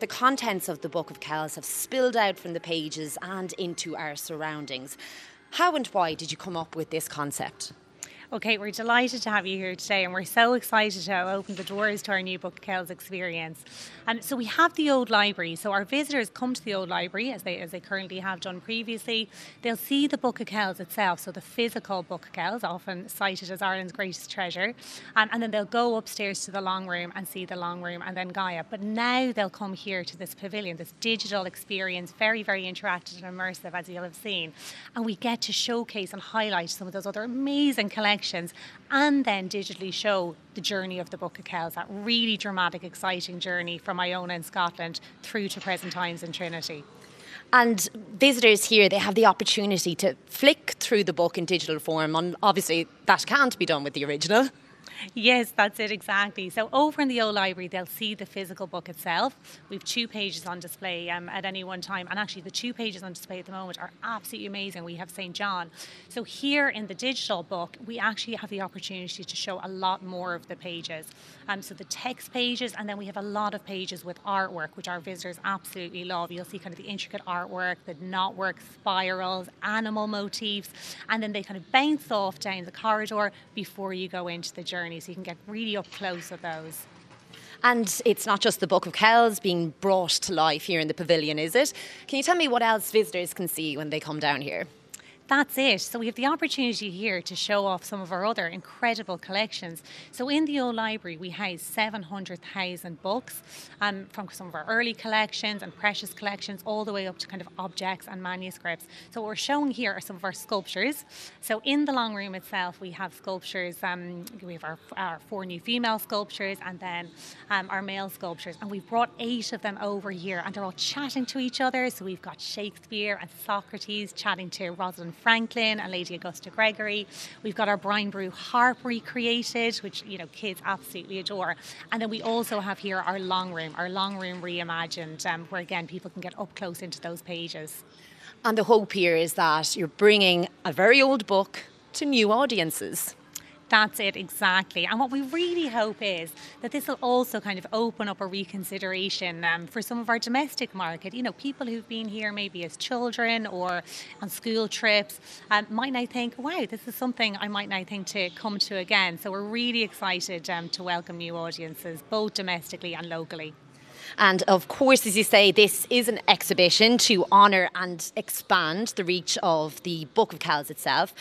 the contents of the Book of Kells have spilled out from the pages and into our surroundings. How and why did you come up with this concept? Okay, we're delighted to have you here today, and we're so excited to open the doors to our new Book Kells experience. And so we have the old library. So our visitors come to the old library as they as they currently have done previously. They'll see the Book of Kells itself, so the physical Book of Kells, often cited as Ireland's greatest treasure, and, and then they'll go upstairs to the long room and see the long room, and then Gaia. But now they'll come here to this pavilion, this digital experience, very very interactive and immersive, as you'll have seen, and we get to showcase and highlight some of those other amazing collections and then digitally show the journey of the Book of Kells, that really dramatic, exciting journey from Iona in Scotland through to present times in Trinity. And visitors here, they have the opportunity to flick through the book in digital form. And obviously, that can't be done with the original. Yes, that's it exactly. So over in the old library, they'll see the physical book itself. We've two pages on display um, at any one time, and actually the two pages on display at the moment are absolutely amazing. We have St John. So here in the digital book, we actually have the opportunity to show a lot more of the pages. Um, so the text pages, and then we have a lot of pages with artwork, which our visitors absolutely love. You'll see kind of the intricate artwork, the knotwork spirals, animal motifs, and then they kind of bounce off down the corridor before you go into the journey. So you can get really up close with those. And it's not just the Book of Kells being brought to life here in the pavilion, is it? Can you tell me what else visitors can see when they come down here? That's it. So we have the opportunity here to show off some of our other incredible collections. So in the old library, we house 700,000 books um, from some of our early collections and precious collections, all the way up to kind of objects and manuscripts. So what we're showing here are some of our sculptures. So in the long room itself, we have sculptures. Um, we have our, our, four new female sculptures and then um, our male sculptures, and we've brought eight of them over here, and they're all chatting to each other. So we've got Shakespeare and Socrates chatting to Rosalind Franklin and Lady Augusta Gregory. We've got our Brian Boru harp recreated, which you know kids absolutely adore. And then we also have here our long room, our long room reimagined, um, where again people can get up close into those pages. And the hope here is that you're bringing a very old book to new audiences. That's it, exactly. And what we really hope is that this will also kind of open up a reconsideration um, for some of our domestic market. You know, people who've been here maybe as children or on school trips um, might now think, wow, this is something I might now think to come to again. So we're really excited um, to welcome new audiences, both domestically and locally. And of course, as you say, this is an exhibition to honour and expand the reach of the Book of Kells itself,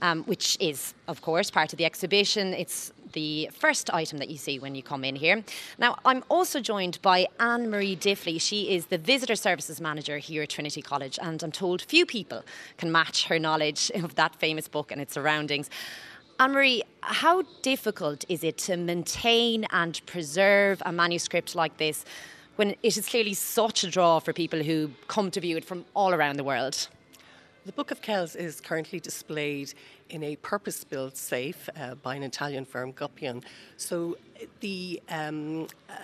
um, which is, of course, part of the exhibition. It's the first item that you see when you come in here. Now, I'm also joined by Anne Marie Diffley. She is the Visitor Services Manager here at Trinity College, and I'm told few people can match her knowledge of that famous book and its surroundings. Anne Marie, how difficult is it to maintain and preserve a manuscript like this when it is clearly such a draw for people who come to view it from all around the world? The Book of Kells is currently displayed in a purpose built safe uh, by an Italian firm, Goppion. So the, um, uh,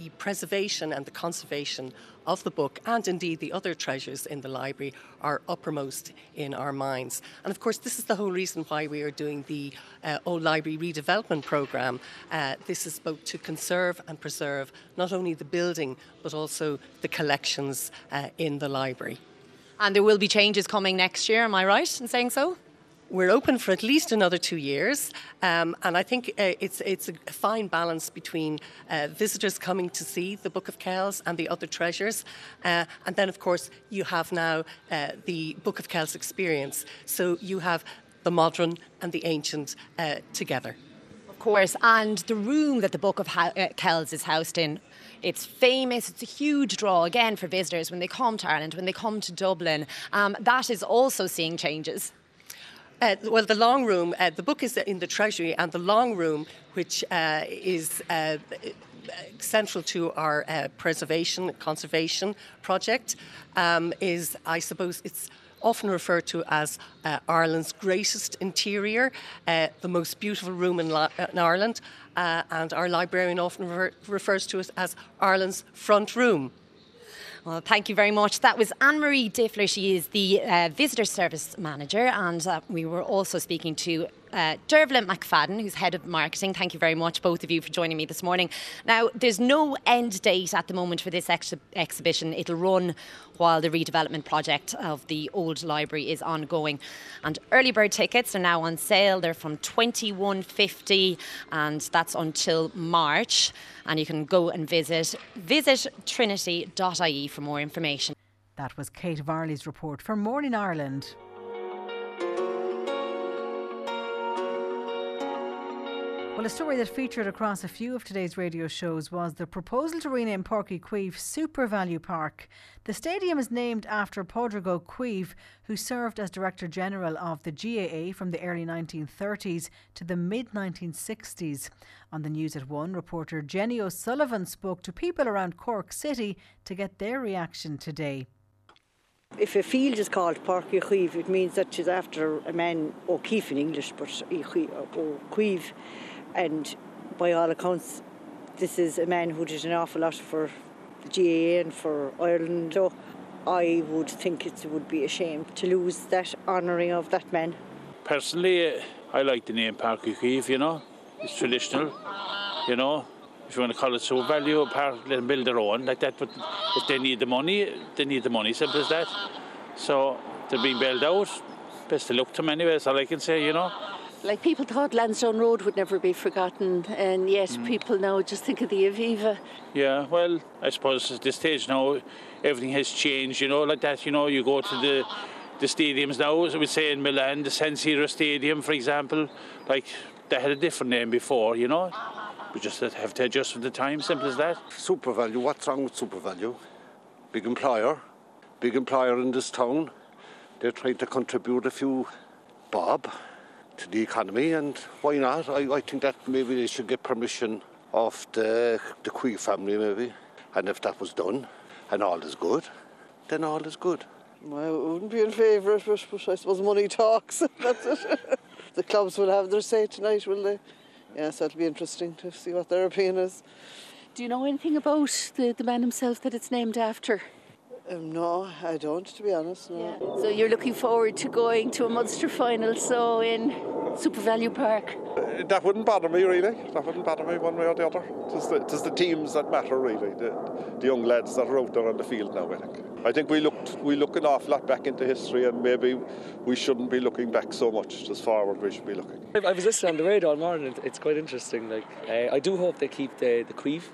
the preservation and the conservation of the book, and indeed the other treasures in the library, are uppermost in our minds. And of course, this is the whole reason why we are doing the uh, Old Library Redevelopment Programme. Uh, this is both to conserve and preserve not only the building, but also the collections uh, in the library. And there will be changes coming next year, am I right in saying so? We're open for at least another two years, um, and I think uh, it's it's a fine balance between uh, visitors coming to see the Book of Kells and the other treasures, uh, and then of course you have now uh, the Book of Kells experience. So you have the modern and the ancient uh, together. Of course, and the room that the Book of uh, Kells is housed in it's famous. It's a huge draw again for visitors when they come to Ireland, when they come to Dublin. Um, that is also seeing changes. Uh, well, the long room, uh, the book is in the Treasury, and the long room, which uh, is uh, central to our uh, preservation conservation project, um, is, I suppose, it's often referred to as uh, Ireland's greatest interior, uh, the most beautiful room in, La- in Ireland, uh, and our librarian often refer- refers to it as Ireland's front room. Well, thank you very much. That was Anne Marie Diffley. She is the uh, Visitor Service Manager, and uh, we were also speaking to uh, Dervla McFadden, who's head of marketing. Thank you very much, both of you, for joining me this morning. Now, there's no end date at the moment for this ex- exhibition. It'll run while the redevelopment project of the old library is ongoing. And early bird tickets are now on sale. They're from 21.50, and that's until March. And you can go and visit visit trinity.ie for more information. That was Kate Varley's report for Morning Ireland. Well, a story that featured across a few of today's radio shows was the proposal to rename Páirc Uí SuperValu Park. The stadium is named after Ó Caoimh, who served as Director General of the GAA from the early 1930s to the mid 1960s. On the News at One, reporter Jenny O'Sullivan spoke to people around Cork City to get their reaction today. If a field is called Páirc Uí it means that it's after a man O'Keefe in English, but O'Caoimh and by all accounts, this is a man who did an awful lot for the GAA and for Ireland. So I would think it would be a shame to lose that honouring of that man. Personally, I like the name Páirc Uí you know. It's traditional, you know. If you want to call it SuperValu, a park, let them build their own like that. But if they need the money, they need the money, simple as that. So they're being bailed out. Best of luck to them anyway, that's all I can say, you know. Like people thought Lansdowne Road would never be forgotten, and yet mm. people now just think of the Aviva. Yeah, well, I suppose at this stage now, everything has changed. You know, like that. You know, you go to the the stadiums now, as we say in Milan, the San Siro Stadium, for example. Like they had a different name before. You know, we just have to adjust with the time. Simple as that. SuperValu. What's wrong with SuperValu? Big employer, big employer in this town. They're trying to contribute a few bob to the economy, and why not? I, I think that maybe they should get permission of the, the Queen family, maybe. And if that was done and all is good, then all is good. Well, I wouldn't be in favour of it, but I suppose money talks. That's it. the clubs will have their say tonight, will they? Yes, it'll be interesting to see what their opinion is. Do you know anything about the, the man himself that it's named after? Um, no, I don't, to be honest. No. Yeah. So you're looking forward to going to a Munster final, so in SuperValu Park? Uh, that wouldn't bother me, really. That wouldn't bother me one way or the other. It's the, it's the teams that matter, really. The, the young lads that are out there on the field now, I think. I think we looked we look an awful lot back into history, and maybe we shouldn't be looking back so much. Just forward, we should be looking. I was listening on the radio all morning. It's quite interesting. Like uh, I do hope they keep the the Queeve,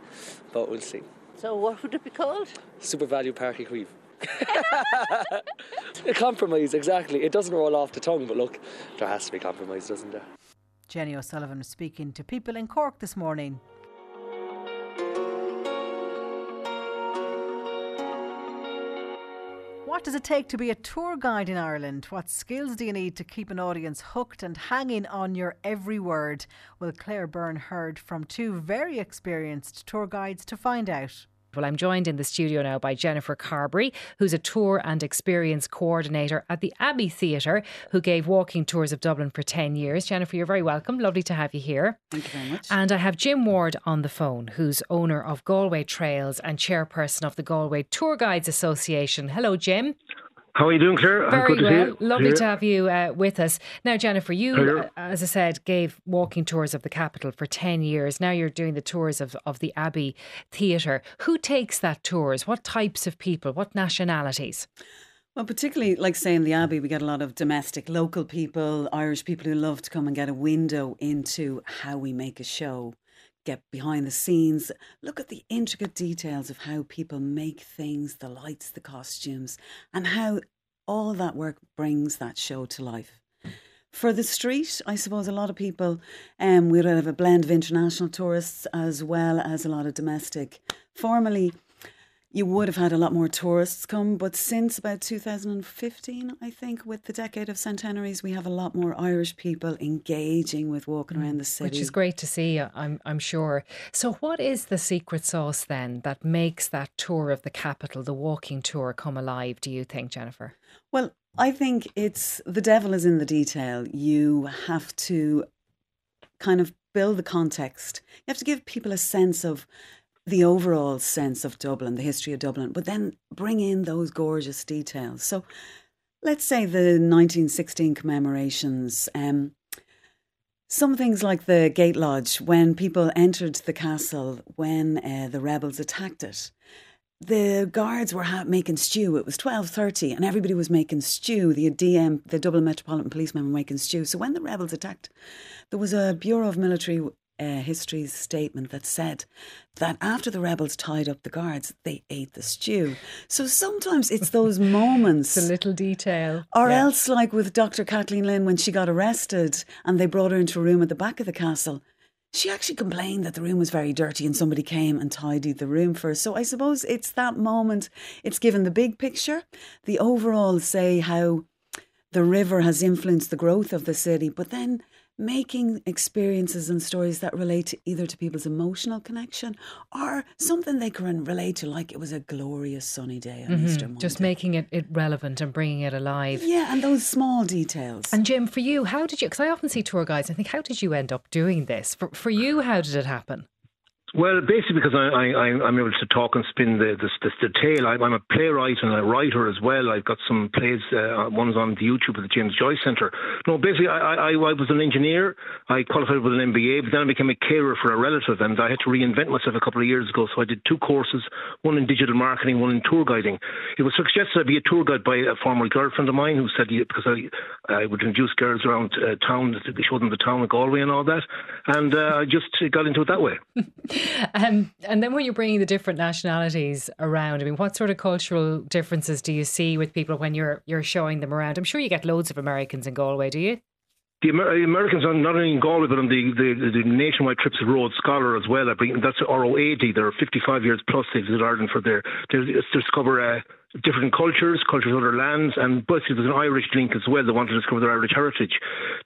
but we'll see. So what would it be called? SuperValu Páirc Uí Chaoimh. a compromise, exactly. It doesn't roll off the tongue, but look, there has to be compromise, doesn't there? Jenny O'Sullivan was speaking to people in Cork this morning. Does it take to be a tour guide in Ireland? What skills do you need to keep an audience hooked and hanging on your every word? Well, Claire Byrne heard from two very experienced tour guides to find out. Well, I'm joined in the studio now by Jennifer Carberry, who's a tour and experience coordinator at the Abbey Theatre, who gave walking tours of Dublin for 10 years. Jennifer, you're very welcome. Lovely to have you here. Thank you very much. And I have Jim Ward on the phone, who's owner of Galway Trails and chairperson of the Galway Tour Guides Association. Hello, Jim. How are you doing, Claire? Very Good well. to Lovely here. to have you uh, with us. Now, Jennifer, you, uh, as I said, gave walking tours of the capital for 10 years. Now you're doing the tours of, of the Abbey Theatre. Who takes that tours? What types of people? What nationalities? Well, particularly, like say in the Abbey, we get a lot of domestic, local people, Irish people who love to come and get a window into how we make a show, get behind the scenes, look at the intricate details of how people make things, the lights, the costumes, and how all that work brings that show to life. For the street, I suppose a lot of people, um, we have a blend of international tourists as well as a lot of domestic. Formerly, you would have had a lot more tourists come, but since about 2015, I think, with the decade of centenaries, we have a lot more Irish people engaging with walking mm, around the city. Which is great to see, uh, I'm, I'm sure. So, what is the secret sauce then that makes that tour of the capital, the walking tour, come alive, do you think, Jennifer? Well, I think it's the devil is in the detail. You have to kind of build the context. You have to give people a sense of the overall sense of Dublin, the history of Dublin, but then bring in those gorgeous details. So let's say the 1916 commemorations. Um, some things like the Gate Lodge, when people entered the castle, when uh, the rebels attacked it, the guards were ha- making stew. It was twelve thirty, and everybody was making stew. The DM, the Dublin Metropolitan Policemen, were making stew. So when the rebels attacked, there was a Bureau of Military uh, History's statement that said that after the rebels tied up the guards, they ate the stew. So sometimes it's those moments, the little detail, or Yeah. else like with Dr. Kathleen Lynn when she got arrested and they brought her into a room at the back of the castle. She actually complained that the room was very dirty and somebody came and tidied the room for her. So I suppose it's that moment. It's given the big picture, the overall say how the river has influenced the growth of the city, but then making experiences and stories that relate to either to people's emotional connection or something they can relate to, like it was a glorious sunny day on Mhm. Easter Monday. Just making it, it relevant and bringing it alive. Yeah, and those small details. And Jim, for you, how did you? Because I often see tour guides. I think, how did you end up doing this? For for you, how did it happen? Well, basically because I, I, I- I'm able to talk and spin the the, the, the tale. I'm, I'm a playwright and a writer as well. I've got some plays. Uh, one's on the YouTube at the James Joyce Centre. No, basically I, I, I was an engineer. I qualified with an MBA, but then I became a carer for a relative, and I had to reinvent myself a couple of years ago. So I did two courses, one in digital marketing, one in tour guiding. It was suggested I be a tour guide by a former girlfriend of mine who said because I I would introduce girls around uh, town, to show them the town of Galway and all that, and uh, I just got into it that way. Um, and then when you're bringing the different nationalities around, I mean, what sort of cultural differences do you see with people when you're you're showing them around? I'm sure you get loads of Americans in Galway, do you? The Amer- Americans are not only in Galway but on the, the, the nationwide trips of Road Scholar as well. I bring that's ROAD. They're 55 years plus. They visit Ireland for their to discover uh, different cultures, cultures of other lands, and basically there's an Irish link as well. They want to discover their Irish heritage.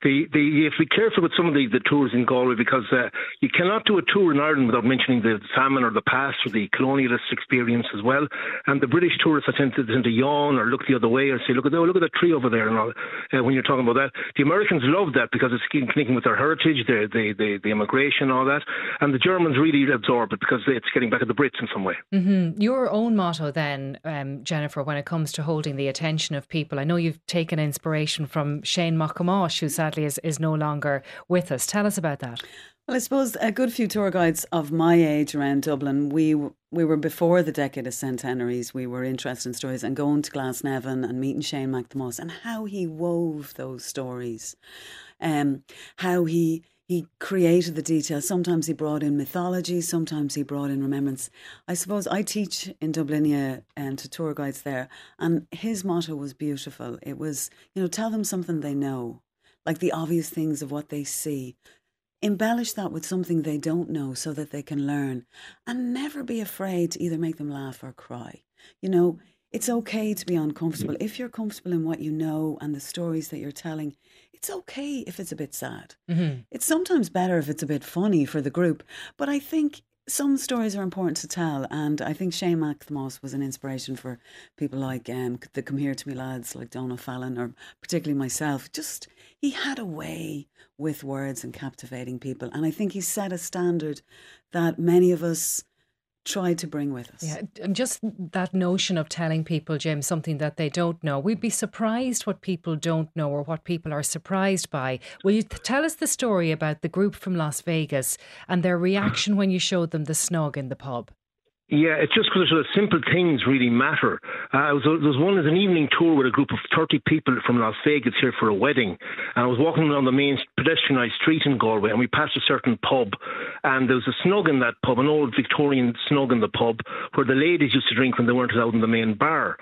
The, the, you have to be careful with some of the, the tours in Galway because uh, you cannot do a tour in Ireland without mentioning the famine or the past or the colonialist experience as well. And the British tourists I tend to, tend to yawn or look the other way or say, look at oh, look at that tree over there and all. Uh, when you're talking about that, the Americans love that because it's connecting with their heritage, the the, the, immigration, all that, and the Germans really absorb it because it's getting back at the Brits in some way. hmm Your own motto, then, um, Jennifer, when it comes to holding the attention of people, I know you've taken inspiration from Shane MacThomáis, who sadly is, is no longer with us. Tell us about that. Well, I suppose a good few tour guides of my age around Dublin, we we were before the decade of centenaries. We were interested in stories and going to Glasnevin and meeting Shane MacThomáis and how he wove those stories, um, how he he created the details. Sometimes he brought in mythology, sometimes he brought in remembrance. I suppose I teach in Dublinia um, to tour guides there, and his motto was beautiful. It was, you know, tell them something they know, like the obvious things of what they see embellish that with something they don't know so that they can learn and never be afraid to either make them laugh or cry. You know, it's okay to be uncomfortable. If you're comfortable in what you know and the stories that you're telling, it's okay if it's a bit sad. Mm-hmm. It's sometimes better if it's a bit funny for the group. But I think some stories are important to tell, and I think Shane MacThomáis was an inspiration for people like um, the Come Here to Me lads, like Donal Fallon, or particularly myself. Just he had a way with words and captivating people, and I think he set a standard that many of us try to bring with us. Yeah, and just that notion of telling people, Jim, something that they don't know. We'd be surprised what people don't know or what people are surprised by. Will you tell us the story about the group from Las Vegas and their reaction when you showed them the snog in the pub? Yeah, it's just because of simple things really matter. Uh, was, there was one as an evening tour with a group of 30 people from Las Vegas here for a wedding. And I was walking along the main pedestrianised street in Galway and we passed a certain pub. And there was a snug in that pub, an old Victorian snug in the pub, where the ladies used to drink when they weren't out in the main bar.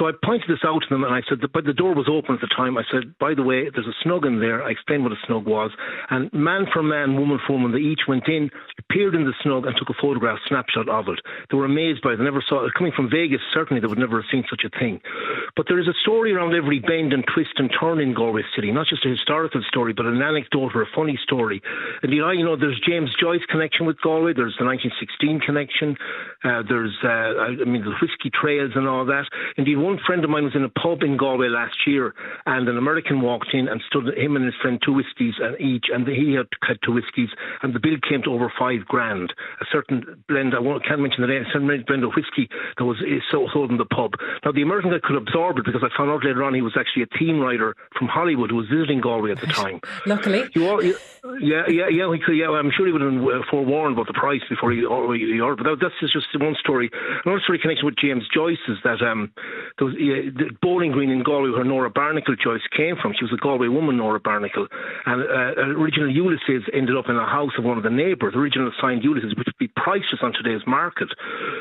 So I pointed this out to them and I said, but the door was open at the time. I said, by the way, there's a snug in there. I explained what a snug was. And man for man, woman for woman, they each went in, appeared in the snug and took a photograph snapshot of it. They were amazed by it. They never saw it. Coming from Vegas, certainly they would never have seen such a thing. But there is a story around every bend and twist and turn in Galway City, not just a historical story, but an anecdote or a funny story. And you know, you know there's James Joyce connection with Galway. There's the 1916 connection. Uh, there's, uh, I mean, the whiskey trails and all that. Indeed, one friend of mine was in a pub in Galway last year, and an American walked in and stood him and his friend two whiskies and each, and he had, had two whiskies, and the bill came to over five grand. A certain blend, I won't, can't mention the name, a certain blend of whiskey that was sold in the pub. Now, the American guy could absorb it because I found out later on he was actually a team rider from Hollywood who was visiting Galway at the time. Luckily. You all, you, yeah, yeah, yeah, could, yeah. I'm sure he would have been uh, forewarned about the price before he, or he ordered. But that's just one story. Another story connected with James Joyce is that um, there was yeah, the Bowling Green in Galway where Nora Barnacle Joyce came from. She was a Galway woman, Nora Barnacle. And uh, original Ulysses ended up in the house of one of the neighbours, original signed Ulysses, which would be priceless on today's market.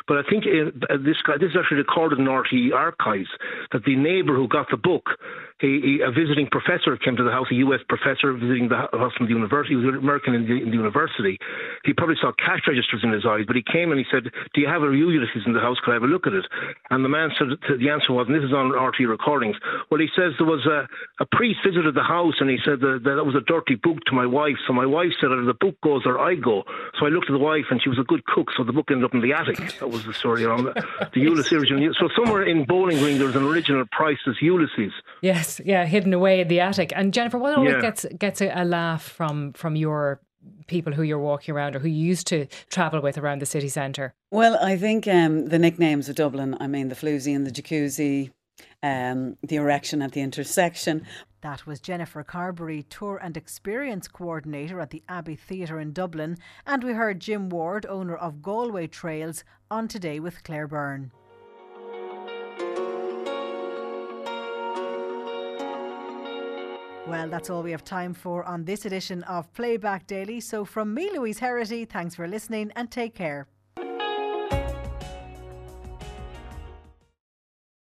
But I think uh, this guy, this is actually recorded in RTE archives that the neighbour who got the book, he, he, a visiting professor came to the house, a US professor visiting the house from the university. He was American in the, in the university. He probably saw cash registers in his eyes, but he came and he said, "Do you have a Ulysses in the house? Could I have a look at it?" And the man said, the answer was, and this is on RTE recordings. Well, he says there was a, a priest visited the house and he said that, that was a dirty book to my wife. So my wife said, either the book goes or I go. So I looked at the wife and she was a good cook, so the book ended up in the attic. That was the story around the, the Ulysses original. So somewhere in Bowling Green there's an original priceless Ulysses. Yes, yeah, hidden away in the attic. And Jennifer, what always Yeah. gets gets a, a laugh from from your people who you're walking around or who you used to travel with around the city centre? Well, I think um, the nicknames of Dublin, I mean, the floozy and the jacuzzi, um, the erection at the intersection. That was Jennifer Carberry, Tour and Experience Coordinator at the Abbey Theatre in Dublin. And we heard Jim Ward, owner of Galway Trails, on Today with Claire Byrne. Well, that's all we have time for on this edition of Playback Daily. So, from me, Louise Herity, thanks for listening and take care.